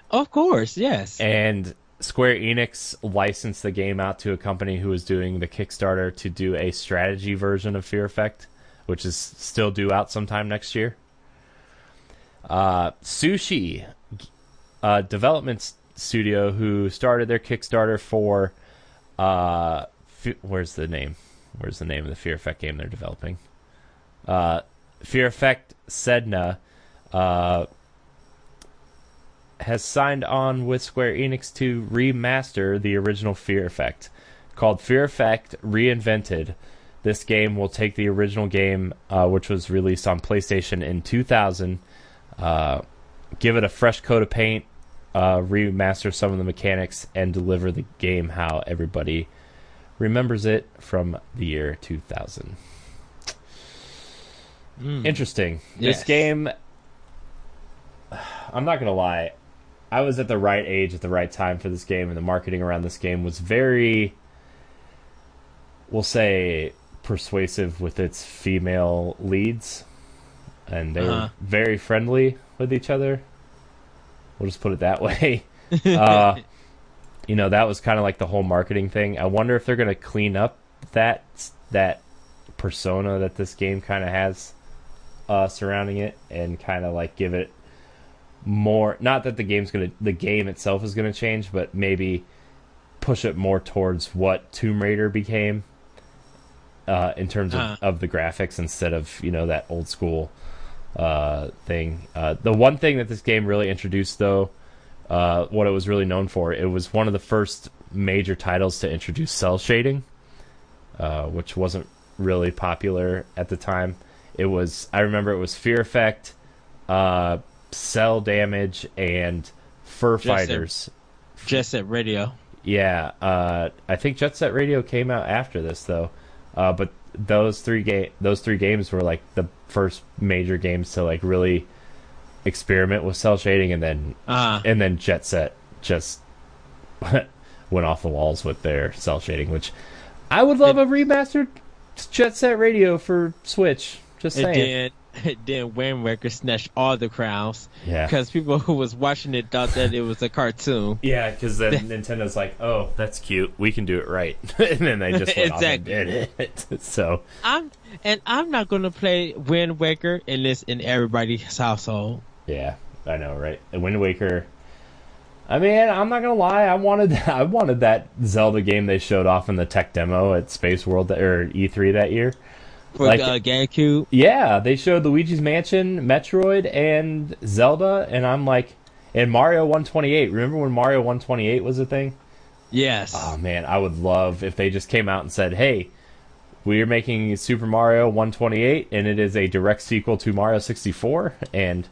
Of course, yes. and Square Enix licensed the game out to a company who was doing the Kickstarter to do a strategy version of Fear Effect, which is still due out sometime next year. Uh, Sushee, a development studio who started their Kickstarter for, uh, Fe- where's the name? Where's the name of the Fear Effect game they're developing? Uh, Fear Effect Sedna, uh, has signed on with Square Enix to remaster the original Fear Effect. Called Fear Effect Reinvented, this game will take the original game, uh, which was released on PlayStation in 2000, uh, give it a fresh coat of paint, uh, remaster some of the mechanics, and deliver the game how everybody remembers it from the year 2000. Mm. Interesting. Yes. This game, I'm not going to lie, I was at the right age at the right time for this game, and the marketing around this game was very, we'll say, persuasive with its female leads. And they Uh-huh. were very friendly with each other. We'll just put it that way. uh, you know, that was kind of like the whole marketing thing. I wonder if they're going to clean up that that persona that this game kind of has uh, surrounding it and kind of like give it more not that the game's going to the game itself is going to change but maybe push it more towards what Tomb Raider became uh, in terms of, Uh. of the graphics instead of you know that old school uh, thing uh, the one thing that this game really introduced though uh, what it was really known for it was one of the first major titles to introduce cel shading uh, which wasn't really popular at the time. It was I remember it was Fear Effect, uh, Cel Damage, and Fur Jet Set. Fighters. Jet Set Radio. Yeah, uh, I think Jet Set Radio came out after this though, uh, but those three game those three games were like the first major games to like really experiment with cel shading, and then Uh, and then Jet Set just went off the walls with their cel shading, which I would love a remastered Jet Set Radio for Switch. Just saying. then, then Wind Waker snatched all the crowns yeah. because people who was watching it thought that it was a cartoon. Yeah, because then Nintendo's like, "Oh, that's cute. We can do it right," and then they just went off and did it. so I'm and I'm not gonna play Wind Waker in this in everybody's household. yeah, I know, right? And Wind Waker. I mean, I'm not gonna lie. I wanted, I wanted that Zelda game they showed off in the tech demo at Space World or E3 that year. For Like- uh, GameCube, Yeah, they showed Luigi's Mansion, Metroid, and Zelda, and I'm like, and Mario 128. Remember when Mario 128 was a thing? yes. Oh man, I would love if they just came out and said, "Hey, we're making Super Mario 128, and it is a direct sequel to Mario 64." And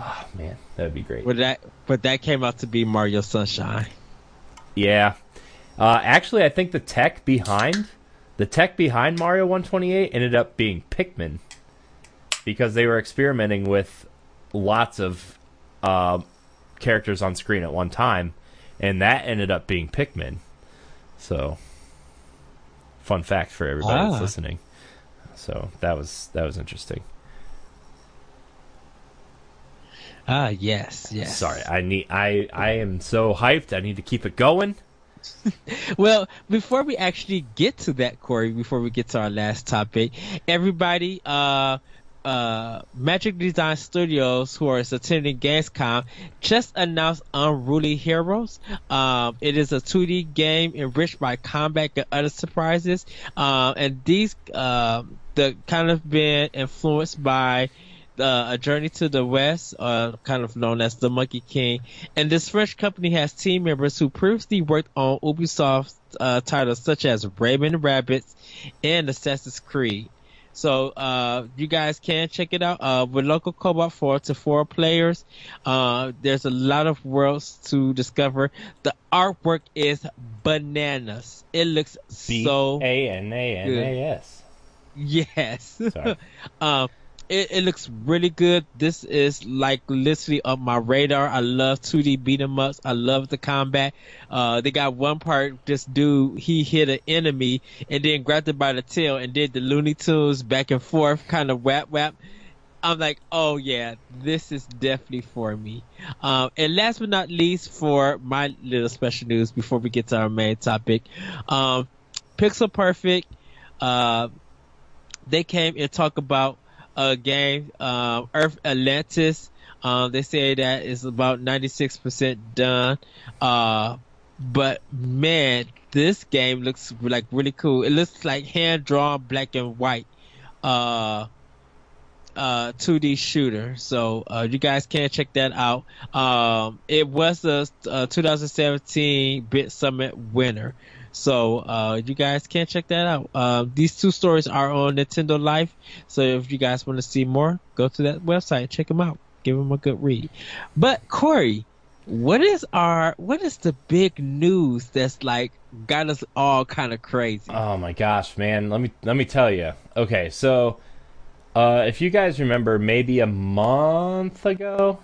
oh man, that would be great. but that but that came out to be Mario Sunshine. Yeah, uh, actually, I think the tech behind the tech behind Mario 128 ended up being Pikmin because they were experimenting with lots of uh, characters on screen at one time, and that ended up being Pikmin. So, fun fact for everybody Ah. that's listening. So that was that was interesting. Ah, yes, yes. Sorry, I need I I am so hyped. I need to keep it going. Well, before we actually get to that, Corey, before we get to our last topic, everybody, uh, uh, Magic Design Studios, who are attending Gamescom, just announced Unruly Heroes. Um, it is a 2D game enriched by combat and other surprises. Um, and these, uh, the kind of been influenced by uh, a journey to the west, uh, kind of known as the Monkey King. And this French company has team members who previously worked on Ubisoft uh, titles such as Raving Rabbids and Assassin's Creed. So uh, you guys can check it out uh, with local co-op four to four players. Uh, there's a lot of worlds to discover. The artwork is bananas. It looks B so A N A N A S. yes. Sorry. um, it, it looks really good. This is like literally on my radar. I love 2D beat 'em ups. I love the combat. Uh, they got one part. This dude he hit an enemy and then grabbed it by the tail and did the Looney Tunes back and forth kind of whap whap. I'm like, oh yeah, this is definitely for me. Um, and last but not least, for my little special news before we get to our main topic, um, Pixel Perfect, uh, they came and talk about a game, um, Earth Atlantis. Um, they say that it's about 96% done. Uh, but man, this game looks like really cool. It looks like hand drawn black and white. Uh, uh 2D shooter. So uh you guys can check that out. Um it was a, uh 2017 Bit Summit winner. So uh, you guys can check that out. Uh, these two stories are on Nintendo Life. So if you guys want to see more, go to that website, check them out, give them a good read. But Corey, what is our what is the big news that's like got us all kind of crazy? Oh my gosh, man! Let me let me tell you. Okay, so uh, if you guys remember, maybe a month ago,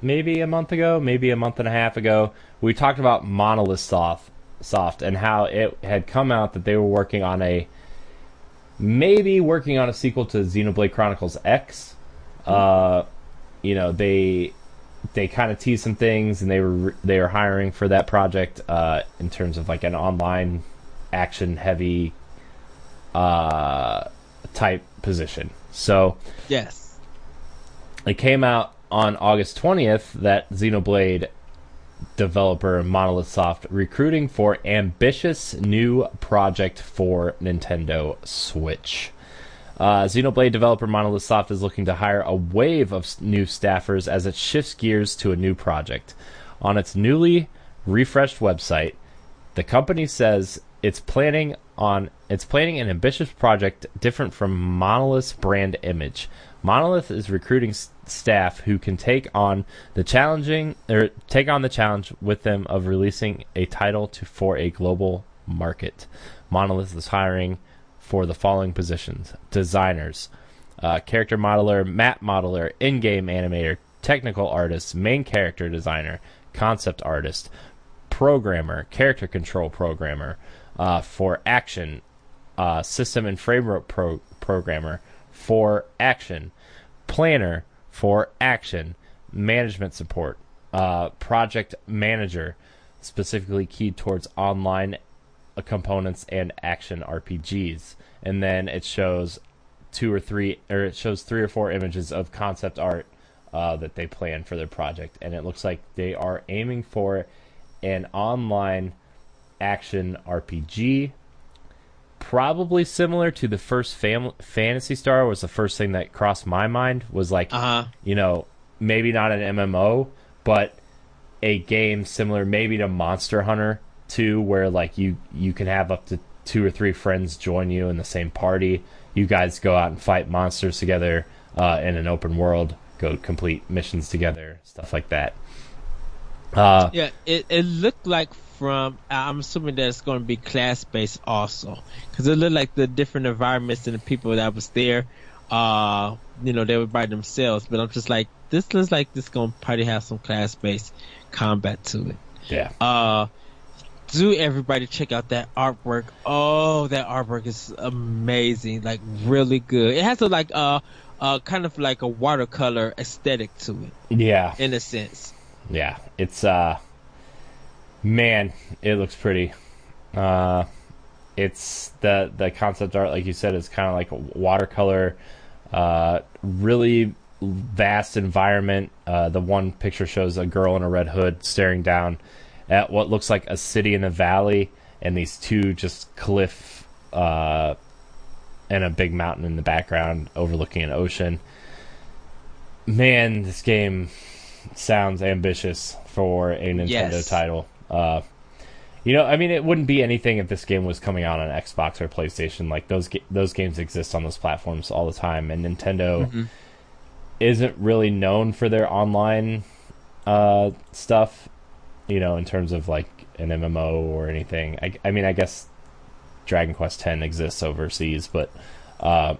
maybe a month ago, maybe a month and a half ago, we talked about Monolith Soft, Soft and how it had come out that they were working on a maybe working on a sequel to Xenoblade Chronicles X. Uh, you know, they they kind of teased some things, and they were they were hiring for that project uh, in terms of like an online action heavy uh, type position. So yes, it came out on August 20th that Xenoblade developer Monolith Soft recruiting for ambitious new project for Nintendo Switch. Uh, Xenoblade developer Monolith Soft is looking to hire a wave of new staffers as it shifts gears to a new project. On its newly refreshed website, the company says it's planning on it's planning an ambitious project different from Monolith's brand image. Monolith is recruiting s- staff who can take on the challenging or take on the challenge with them of releasing a title to for a global market. Monolith is hiring for the following positions: designers, uh, character modeler, map modeler, in-game animator, technical artist, main character designer, concept artist, programmer, character control programmer, uh, for action, uh, system and framework pro- programmer for action, planner for action, management support, uh, project manager, specifically keyed towards online components and action RPGs. And then it shows two or three, or it shows three or four images of concept art uh, that they plan for their project, and it looks like they are aiming for an online action RPG. Probably similar to the first fam- Phantasy Star was the first thing that crossed my mind was like, uh-huh. you know, maybe not an MMO, but a game similar maybe to Monster Hunter 2 where like you you can have up to two or three friends join you in the same party. You guys go out and fight monsters together uh, in an open world, go complete missions together, stuff like that. Uh, yeah, it, it looked like from. I'm assuming that it's going to be class based also, because it looked like the different environments and the people that was there. Uh, you know, they were by themselves, but I'm just like, this looks like this going to probably have some class based combat to it. yeah. Uh, do everybody check out that artwork? Oh, that artwork is amazing, like really good. It has a like uh, uh, kind of like a watercolor aesthetic to it, Yeah. in a sense. yeah, it's uh man, it looks pretty. Uh it's the the concept art like you said is kind of like a watercolor uh really vast environment. Uh the one picture shows a girl in a red hood staring down at what looks like a city in a valley and these two just cliff uh and a big mountain in the background overlooking an ocean. Man, this game sounds ambitious for a Nintendo Yes. title. Uh, you know, I mean, it wouldn't be anything if this game was coming out on Xbox or PlayStation. Like those ga- those games exist on those platforms all the time, and Nintendo Mm-hmm. isn't really known for their online uh, stuff. You know, in terms of like an MMO or anything. I, I mean, I guess Dragon Quest X exists overseas, but uh,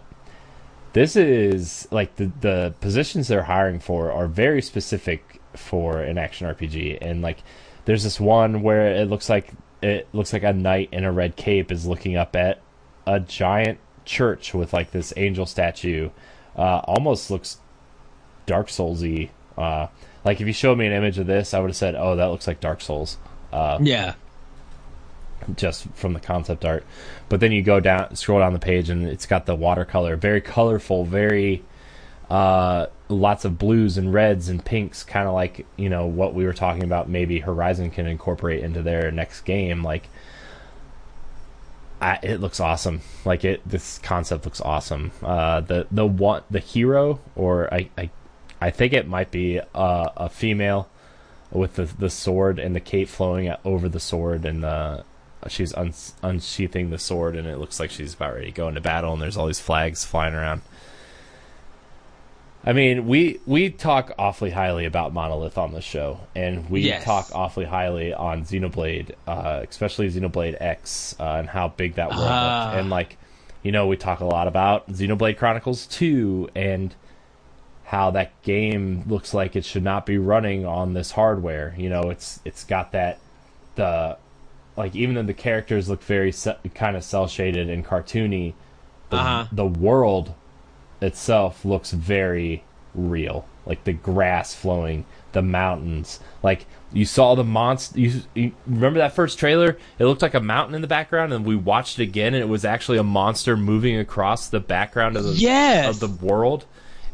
this is like the the positions they're hiring for are very specific for an action RPG, and like there's this one where it looks like it looks like a knight in a red cape is looking up at a giant church with like this angel statue. Uh, almost looks Dark Soulsy. Uh, like if you showed me an image of this, I would have said, "Oh, that looks like Dark Souls." Uh, Yeah. just from the concept art. But then you go down, scroll down the page, and it's got the watercolor, very colorful, very uh, lots of blues and reds and pinks, kind of like you know what we were talking about. Maybe Horizon can incorporate into their next game. Like, I, it looks awesome. Like it, this concept looks awesome. Uh, the the one the hero, or I I, I think it might be uh, a female with the the sword and the cape flowing over the sword and the she's un- unsheathing the sword, and it looks like she's about ready to go into battle. And there's all these flags flying around. I mean, we we talk awfully highly about Monolith on the show, and we Yes. talk awfully highly on Xenoblade, uh, especially Xenoblade X, uh, and how big that world looked. And like, you know, we talk a lot about Xenoblade Chronicles Two, and how that game looks like it should not be running on this hardware. You know, it's it's got that the like even though the characters look very se- kind of cel shaded and cartoony, the, Uh-huh. the world itself looks very real. Like the grass flowing, the mountains. Like you saw the monster. You, you remember that first trailer? It looked like a mountain in the background, and we watched it again, and it was actually a monster moving across the background of the Yes. of the world.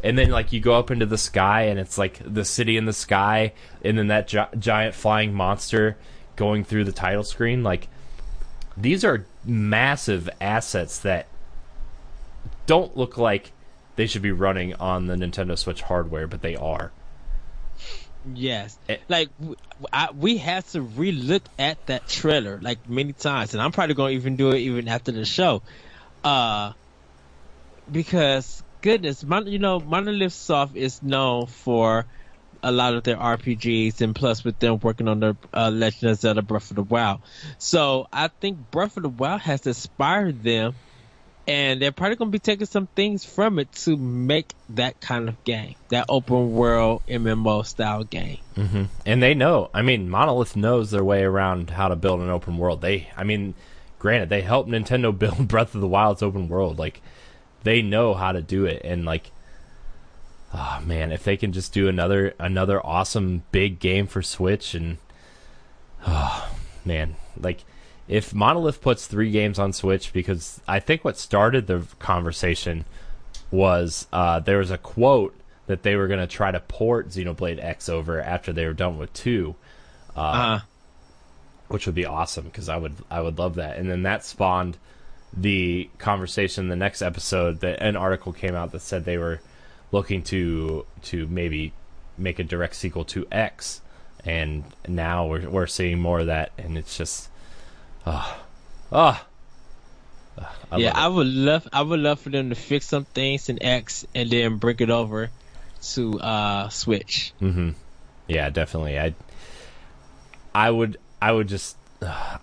And then like you go up into the sky, and it's like the city in the sky, and then that gi- giant flying monster going through the title screen. Like these are massive assets that don't look like they should be running on the Nintendo Switch hardware, but they are. Yes, Eh. like I, we had to relook at that trailer like many times, and I'm probably going to even do it even after the show, uh, because goodness, Mon- you know, Monolith Soft is known for a lot of their RPGs, and plus with them working on the uh, Legend of Zelda Breath of the Wild, so I think Breath of the Wild has inspired them, and they're probably going to be taking some things from it to make that kind of game, that open world MMO style game. Mm-hmm. And they know. I mean, Monolith knows their way around how to build an open world. They, I mean, granted, they helped Nintendo build Breath of the Wild's open world. Like, they know how to do it. And like, oh man, if they can just do another another awesome big game for Switch, and oh man, like. If Monolith puts three games on Switch, because I think what started the conversation was uh, there was a quote that they were going to try to port Xenoblade X over after they were done with two, Uh, which would be awesome because I would I would love that. And then that spawned the conversation. The next episode, that an article came out that said they were looking to to maybe make a direct sequel to X, and now we're we're seeing more of that, and it's just ah ah. I yeah. I would love, I would love for them to fix some things in X and then bring it over to uh Switch. Mm-hmm. Yeah, definitely. I I would I would just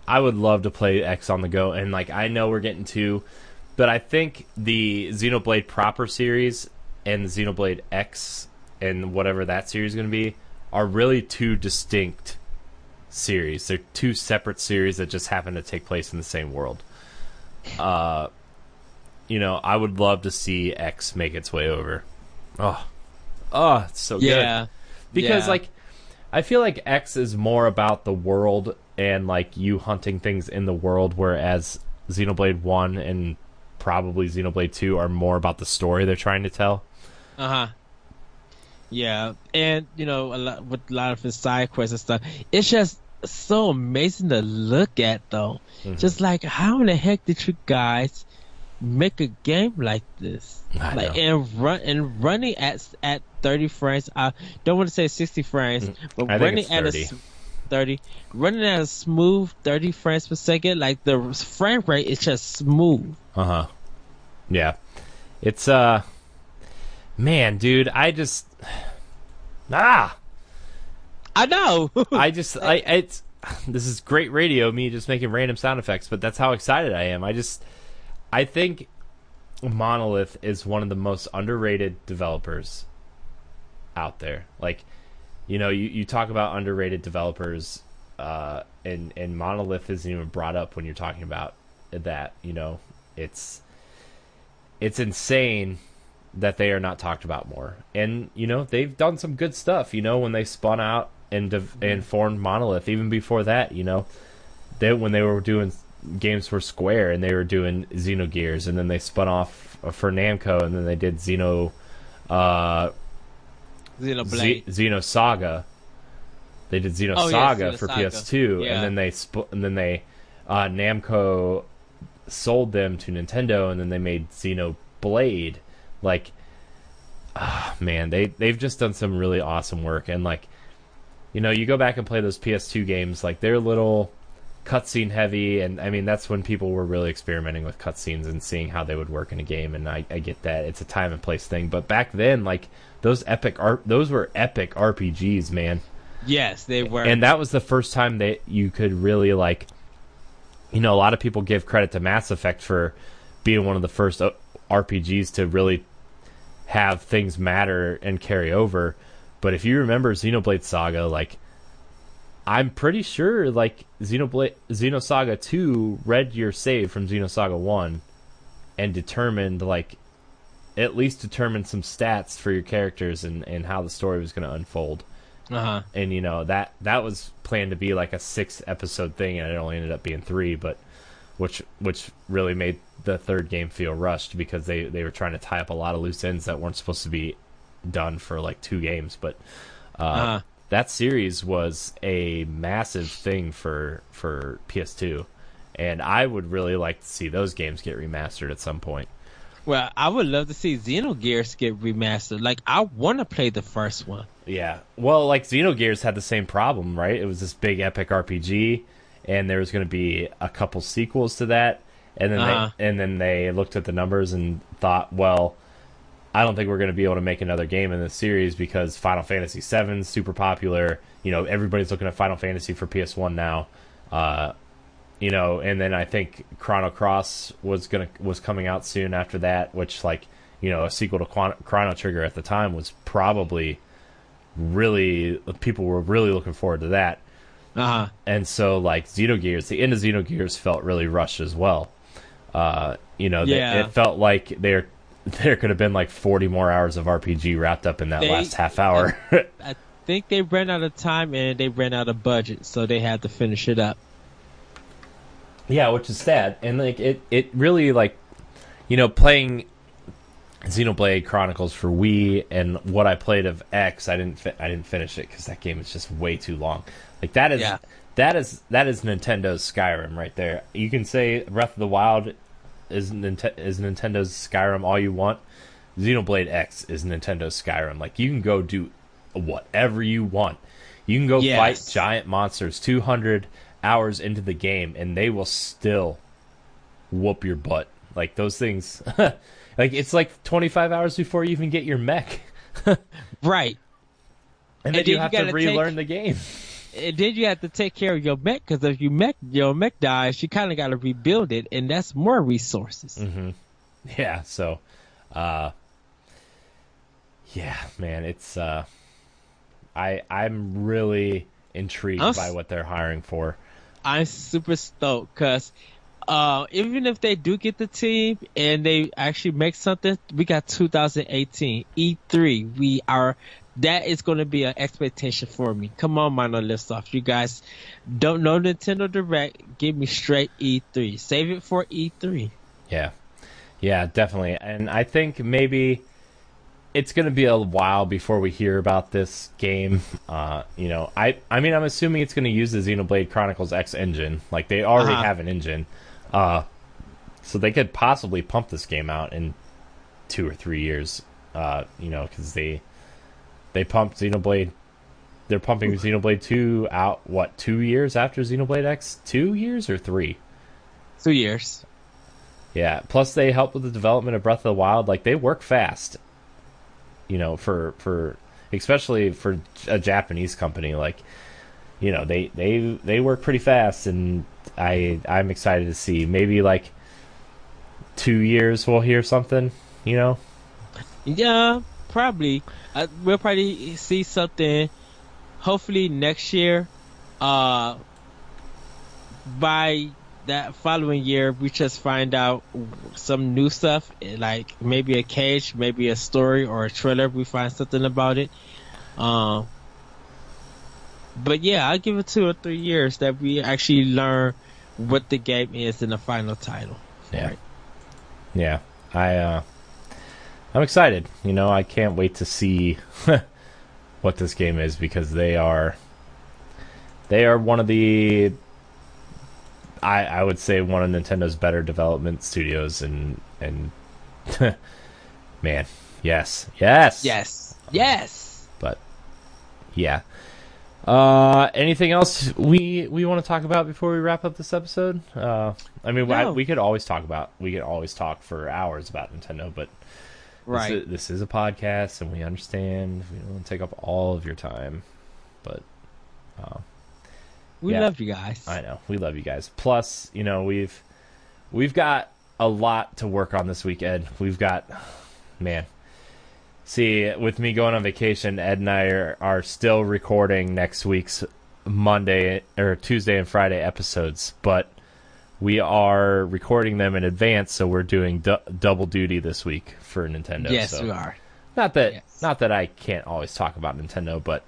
I would love to play X on the go and like I know we're getting to but I think the Xenoblade proper series and the Xenoblade X and whatever that series is going to be are really two distinct series. They're two separate series that just happen to take place in the same world. Uh you know, I would love to see X make its way over. Oh. Oh, it's so good Yeah, because Yeah. like I feel like X is more about the world and like you hunting things in the world, whereas Xenoblade One and probably Xenoblade Two are more about the story they're trying to tell. uh huh. Yeah, and you know, a lot with a lot of his side quests and stuff, it's just so amazing to look at, though. Mm-hmm. Just like, how in the heck did you guys make a game like this? I like know. and run and running at at 30 frames. I don't want to say 60 frames, but Mm, I running at 30. a s- 30, running at a smooth 30 frames per second. Like the frame rate is just smooth. Uh huh. Yeah, it's uh, man, dude, I just ah, I know. I just I it's this is great radio, me just making random sound effects, but that's how excited I am. I just I think Monolith is one of the most underrated developers out there. Like, you know, you, you talk about underrated developers, uh, and and Monolith isn't even brought up when you're talking about that. You know, it's it's insane that they are not talked about more. And you know, they've done some good stuff. You know, when they spun out and dev- and formed Monolith, even before that, you know, they when they were doing games for Square and they were doing Xenogears, and then they spun off for Namco, and then they did Xeno, uh, Xenoblade. Z- Xenosaga. They did Xenosaga Oh, yeah, for Xenosaga. PS2, Yeah. and then they sp- and then they uh, Namco sold them to Nintendo, and then they made Xenoblade. Like, ah, man, they they've just done some really awesome work, and like, you know, you go back and play those PS2 games, like they're little, cutscene heavy, and I mean that's when people were really experimenting with cutscenes and seeing how they would work in a game. And I, I get that it's a time and place thing, but back then, like those epic art, those were epic RPGs, man. Yes, they were. And that was the first time that you could really like, you know, a lot of people give credit to Mass Effect for being one of the first uh, RPGs to really have things matter and carry over. But if you remember Xenoblade Saga, like I'm pretty sure like Xenoblade Xenosaga 2 read your save from Xenosaga 1 and determined like at least determined some stats for your characters and, and how the story was going to unfold. uh-huh. And you know, that that was planned to be like a 6 episode thing and it only ended up being 3, but which which really made the third game feel rushed because they they were trying to tie up a lot of loose ends that weren't supposed to be done for like two games, but uh, Uh-huh. that series was a massive thing for for PS2, and I would really like to see those games get remastered at some point. Well, I would love to see Xenogears get remastered. Like, I want to play the first one. Yeah, well, like Xenogears had the same problem, right? It was this big epic RPG, and there was going to be a couple sequels to that, and then Uh-huh. they, and then they looked at the numbers and thought, well, I don't think we're going to be able to make another game in this series because Final Fantasy VII is super popular. You know, everybody's looking at Final Fantasy for PS1 now. Uh, you know, and then I think Chrono Cross was gonna was coming out soon after that, which like you know a sequel to Chron- Chrono Trigger at the time was probably really people were really looking forward to that, Uh huh. and so like Xenogears, the end of Xenogears felt really rushed as well. Uh, you know, they- it felt like there there could have been like forty more hours of RPG wrapped up in that They- last half hour. I think they ran out of time and they ran out of budget, so they had to finish it up. Yeah, which is sad, and like it, it really like, you know, playing Xenoblade Chronicles for Wii and what I played of X, I didn't, fi- I didn't finish it because that game is just way too long. Like that is, Yeah. that is, that is Nintendo's Skyrim right there. You can say Breath of the Wild is Ninte- is Nintendo's Skyrim all you want. Xenoblade X is Nintendo's Skyrim. Like you can go do whatever you want. You can go Yes. fight giant monsters 200 hours into the game and they will still whoop your butt. Like those things like it's like 25 hours before you even get your mech. Right. And then you have you to relearn take- the game. And then you have to take care of your mech because if you mech your mech dies, you kind of got to rebuild it, and that's more resources. Mm-hmm. Yeah, so uh yeah, man, it's uh I I'm really intrigued I'm by what they're hiring for. I'm super stoked because uh, even if they do get the team and they actually make something, we got 2018 E3. We are that is going to be an expectation for me. Come on, Monolith Soft. You guys don't know Nintendo Direct. Give me straight E3. Save it for E E3. Yeah. Yeah, definitely. And I think maybe it's going to be a while before we hear about this game. Uh, you know, I I mean, I'm assuming it's going to use the Xenoblade Chronicles X engine. Like they already Uh-huh. have an engine. Uh so they could possibly pump this game out in 2 or 3 years. Uh, you know, cuz they they pumped Xenoblade they're pumping Xenoblade 2 out what, 2 years after Xenoblade X? 2 years or 3? Two years. Yeah. Plus, they help with the development of Breath of the Wild. Like they work fast. You know, for for especially for a Japanese company, like you know they they they work pretty fast, and I I'm excited to see maybe like two years we'll hear something. You know. Yeah, probably. Uh, we'll probably see something. Hopefully next year. Uh, by that following year, we just find out some new stuff, like maybe a cage, maybe a story or a trailer. We find something about it. Um, but yeah, I'll give it two or three years that we actually learn what the game is in the final title. Yeah. it. Yeah. I uh I'm excited. You know, I can't wait to see what this game is because they are they are one of the I I would say one of Nintendo's better development studios and and man, yes. Yes. Yes. Yes. But yeah. Uh, anything else we we want to talk about before we wrap up this episode? Uh, I mean, I, we could always talk about we could always talk for hours about Nintendo, but Right. this, is, this is a podcast, and we understand we don't want to take up all of your time. But uh, we yeah. love you guys. I know we love you guys. Plus, you know we've we've got a lot to work on this weekend. We've got man. See, with me going on vacation, Ed and I are, are still recording next week's Monday or Tuesday and Friday episodes, but we are recording them in advance, so we're doing du- double duty this week for Nintendo. yes, so. we are. Not that Yes. not that I can't always talk about Nintendo, but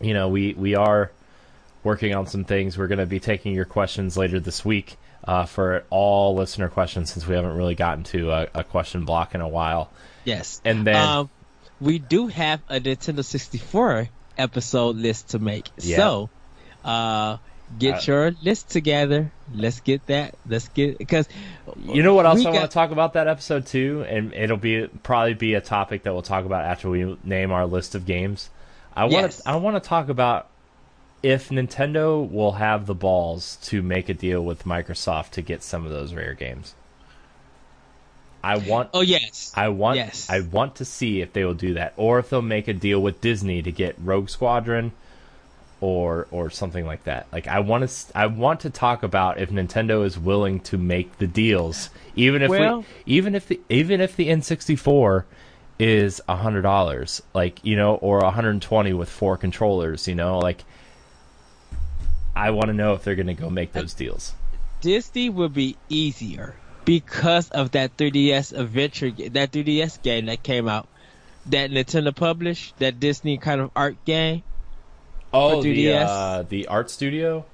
you know, we we are working on some things. We're going to be taking your questions later this week uh, for all listener questions since we haven't really gotten to a, a question block in a while. Yes. And then um, we do have a Nintendo 64 episode list to make. Yeah. So, uh, get Uh, your list together. Let's get that. Let's get because you know what else I want to talk about that episode too, and it'll be probably be a topic that we'll talk about after we name our list of games. I want Yes. I want to talk about if Nintendo will have the balls to make a deal with Microsoft to get some of those rare games. I want Oh yes. I want Yes. I want to see if they will do that or if they'll make a deal with Disney to get Rogue Squadron or or something like that. Like I want to I want to talk about if Nintendo is willing to make the deals even if Well- we even if the even if the N64 is a hundred dollars, like you know, or 120 with four controllers, you know, like I want to know if they're going to go make those deals. Disney would be easier because of that 3DS adventure, that 3DS game that came out, that Nintendo published, that Disney kind of art game, Oh, the 3DS? uh, the art studio,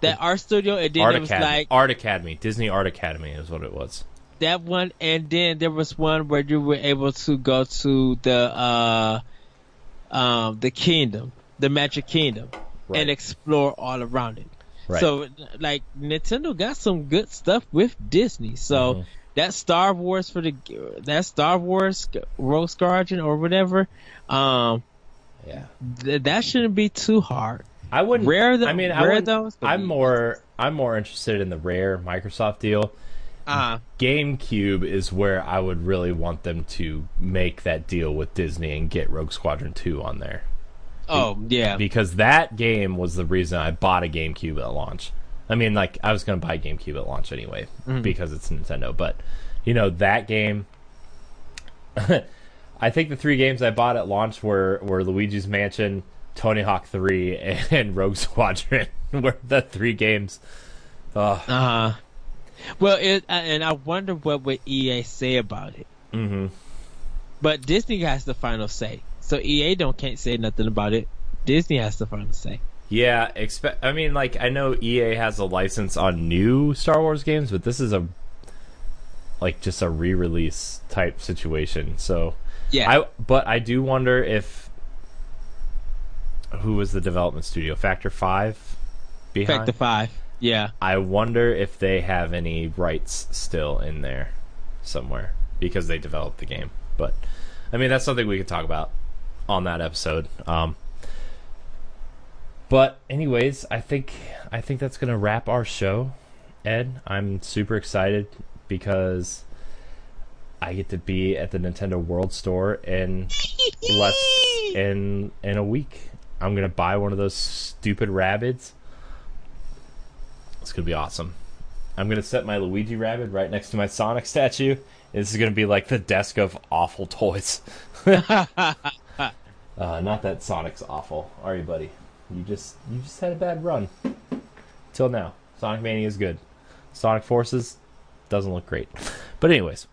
that art studio, and then Art it was Academy, like Art Academy, Disney Art Academy is what it was. that one, and then there was one where you were able to go to the uh, um, the kingdom, the Magic Kingdom, Right. and explore all around it. Right. So, like Nintendo got some good stuff with Disney. So Mhm. that Star Wars for the that Star Wars Rogue Squadron or whatever, um, Yeah, th- that shouldn't be too hard. I wouldn't. Rare tho- I mean, I rare wouldn't- those, I'm more. I'm more interested in the rare Microsoft deal. Uh, GameCube is where I would really want them to make that deal with Disney and get Rogue Squadron 2 on there. oh yeah, Because that game was the reason I bought a GameCube at launch. I mean, like, I was going to buy GameCube at launch anyway Mm-hmm. because it's Nintendo. But, you know, that game. I think the three games I bought at launch were, were Luigi's Mansion, Tony Hawk 3, and Rogue Squadron. were the three games. Uh, uh, well, it, uh, and I wonder what would EA say about it. Mm-hmm. But Disney has the final say, so EA don't can't say nothing about it. Disney has the final say. Yeah, expect. I mean, like I know EA has a license on new Star Wars games, but this is a like just a re-release type situation. So Yeah, I, but I do wonder if who was the development studio? Factor Five behind. Factor Five. Yeah, I wonder if they have any rights still in there somewhere because they developed the game. But I mean, that's something we could talk about on that episode. Um, but anyways, I think I think that's gonna wrap our show. Ed, I'm super excited because I get to be at the Nintendo World Store in less in in a week. I'm gonna buy one of those stupid rabbits. It's gonna be awesome. I'm gonna set my Luigi rabbit right next to my Sonic statue. This is gonna be like the desk of awful toys. uh, not that Sonic's awful, are you, buddy? You just you just had a bad run. Till now, Sonic Mania is good. Sonic Forces doesn't look great, but anyways.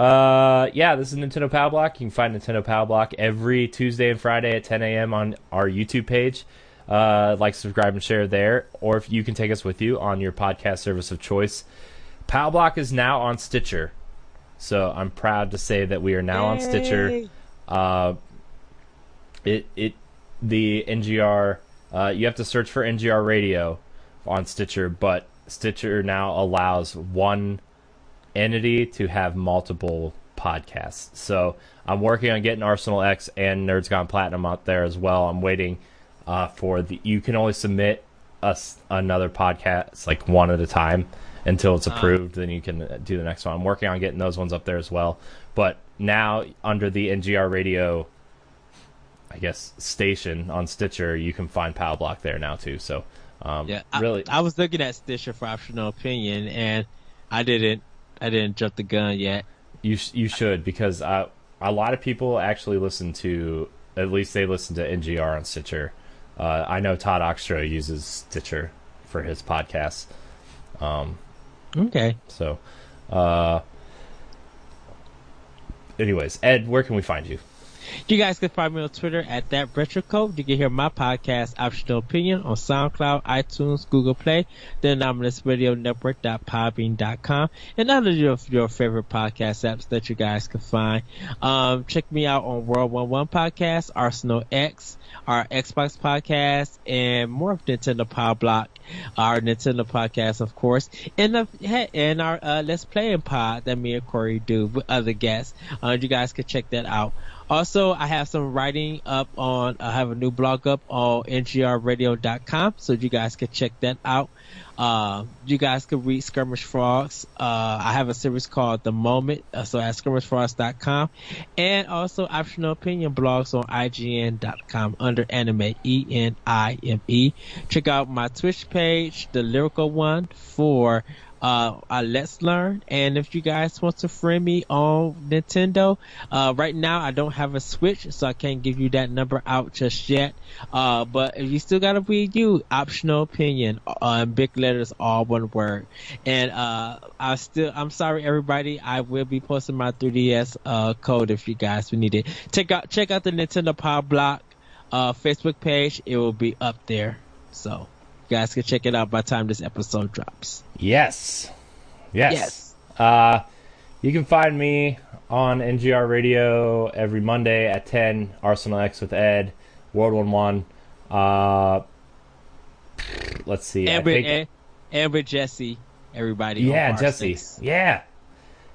Uh, yeah, this is Nintendo POW Block. You can find Nintendo POW Block every Tuesday and Friday at 10 a.m. on our YouTube page. Uh, like, subscribe, and share there. Or if you can take us with you on your podcast service of choice. POW Block is now on Stitcher. So I'm proud to say that we are now on Stitcher. Uh, it it the NGR uh, you have to search for NGR Radio on Stitcher, but Stitcher now allows one entity to have multiple podcasts. So I'm working on getting Arsenal X and Nerds Gone Platinum out there as well. I'm waiting uh, for the. You can only submit us another podcast like one at a time until it's approved. then you can uh, do the next one. I'm working on getting those ones up there as well. But now under the NGR Radio, I guess station on Stitcher, you can find POW Block there now too. So um, Yeah, I, really, I was looking at Stitcher for optional opinion, and I didn't, I didn't jump the gun yet. You sh- you should because uh, a lot of people actually listen to at least they listen to NGR on Stitcher. Uh, I know Todd Oxtra uses Stitcher for his podcasts. Um, Okay. so, uh, anyways, Ed, where can we find you? You guys can find me on Twitter at that retro code. You can hear my podcast, Optional Opinion, on SoundCloud, iTunes, Google Play, the Anomalous Radio Network.podbean.com, and other of your, favorite podcast apps that you guys can find. Um, check me out on World One One Podcast, Arsenal X, our Xbox podcast, and more of Nintendo POW Block, our Nintendo podcast, of course, and the and our uh, Let's Play pod that me and Corey do with other guests. Uh, you guys can check that out. Also, I have some writing up on, I have a new blog up on ngrradio.com, so you guys can check that out. Uh, you guys can read Skirmish Frogs. Uh, I have a series called The Moment, uh, so at skirmishfrogs.com, and also optional opinion blogs on IGN.com under anime, E-N-I-M-E. Check out my Twitch page, the lyrical one for uh, uh, Let's Learn. And if you guys want to friend me on Nintendo, uh, right now I don't have a Switch, so I can't give you that number out just yet. Uh, but if you still got a Wii U, optional opinion, uh, big letters, all one word. And, uh, I still, I'm sorry everybody, I will be posting my 3DS, uh, code if you guys need it. Check out, check out the Nintendo POW Block, uh, Facebook page. It will be up there. So, guys can check it out by the time this episode drops. Yes. Yes. Yes. Uh, you can find me on NGR Radio every Monday at 10, Arsenal X with Ed, World 1 1. Uh, let's see. And think- and Jesse, everybody. yeah, Jesse. Yeah.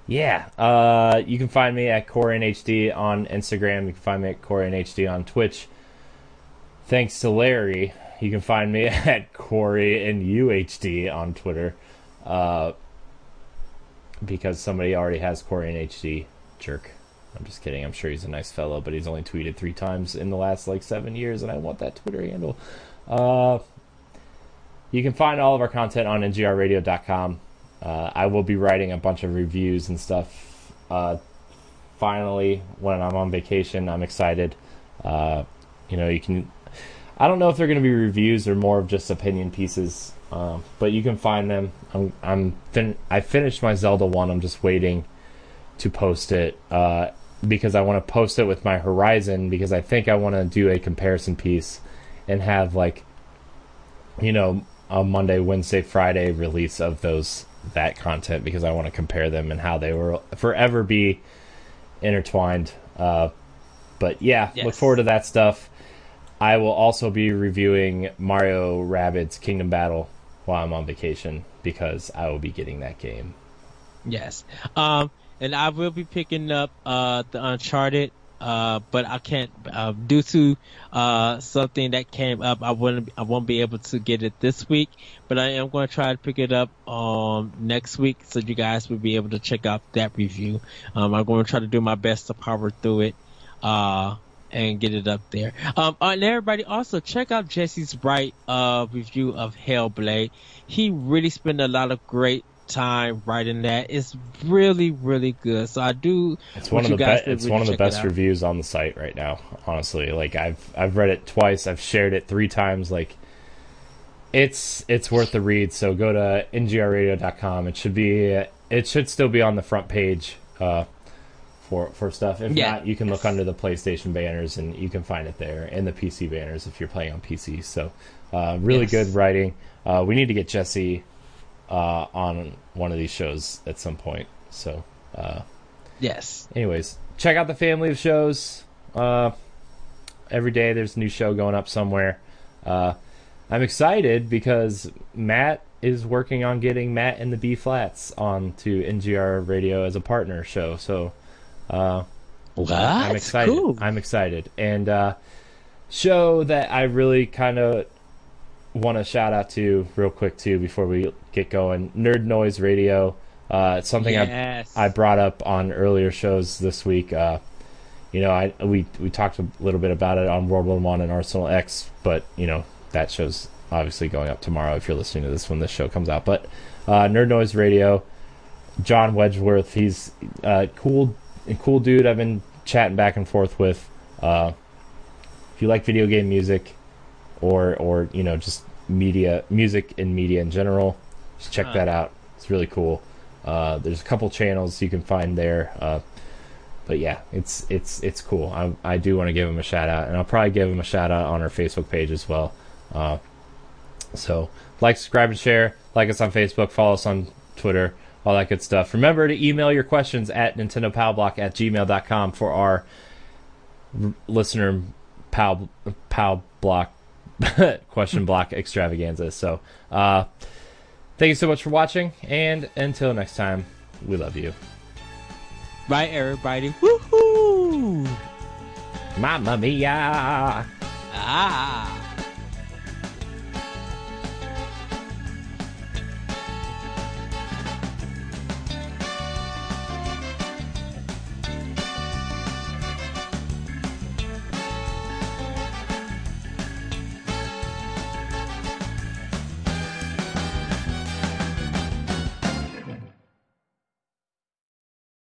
Yeah. Uh, you can find me at Corey HD on Instagram. You can find me at Corey HD on Twitch. Thanks to Larry, you can find me at Corey and UHD on Twitter. Uh, because somebody already has Corey and HD. Jerk. I'm just kidding. I'm sure he's a nice fellow, but he's only tweeted three times in the last like seven years, and I want that Twitter handle. Uh, you can find all of our content on ngrradio.com. Uh, I will be writing a bunch of reviews and stuff. Uh, finally, when I'm on vacation, I'm excited. Uh, you know, you can. I don't know if they're going to be reviews or more of just opinion pieces, um, but you can find them. I'm. I'm fin- I finished my Zelda one. I'm just waiting to post it uh, because I want to post it with my Horizon because I think I want to do a comparison piece and have like, you know, a Monday, Wednesday, Friday release of those that content because I want to compare them and how they will forever be intertwined. Uh, but yeah, look forward to that stuff. I will also be reviewing Mario Rabbids Kingdom Battle while I'm on vacation because I will be getting that game. Yes. Um, and I will be picking up uh the Uncharted. Uh, but I can't uh, due to uh something that came up. I wouldn't. I won't be able to get it this week. But I am going to try to pick it up um next week, so you guys will be able to check out that review. Um, I'm going to try to do my best to power through it. Uh. And get it up there. Um, and everybody also check out Jesse's Bright uh review of Hellblade. He really spent a lot of great time writing that. It's really, really good. So I do. It's one of the best. It's really one of the best reviews on the site right now. Honestly, like I've I've read it twice. I've shared it three times. Like it's it's worth the read. So go to ngrradio.com. It should be it should still be on the front page uh, for for stuff. If Yeah. not, you can look under the PlayStation banners and you can find it there, and the PC banners if you're playing on PC. So uh, really Yes. good writing. Uh, we need to get Jesse uh, on one of these shows at some point. So. Uh, Yes. anyways, check out the family of shows. Uh, every day there's a new show going up somewhere. Uh, I'm excited because Matt is working on getting Matt and the B Flats on to NGR Radio as a partner show. So uh, What? I'm excited. Cool. I'm excited, and uh, show that I really kind of want to shout out to real quick too before we get going. Nerd Noise Radio. Uh, it's something Yes. I I brought up on earlier shows this week. Uh, you know, I we we talked a little bit about it on World War One and Arsenal X, but you know that show's obviously going up tomorrow if you're listening to this when this show comes out. But uh, Nerd Noise Radio, John Wedgeworth, he's a cool cool dude. I've been chatting back and forth with. Uh, if you like video game music, or or you know just media music and media in general, just check Huh. that out. It's really cool. Uh, there's a couple channels you can find there. Uh, but yeah, it's it's it's cool. I I do want to give him a shout out, and I'll probably give him a shout out on our Facebook page as well. Uh, so like, subscribe, and share. Like us on Facebook. Follow us on Twitter. All that good stuff. Remember to email your questions at nintendopowblock at gmail.com for our listener pow pow block question block extravaganza. So uh, thank you so much for watching, and until next time, we love you. Bye, everybody. Woohoo! Mamma mia! Ah.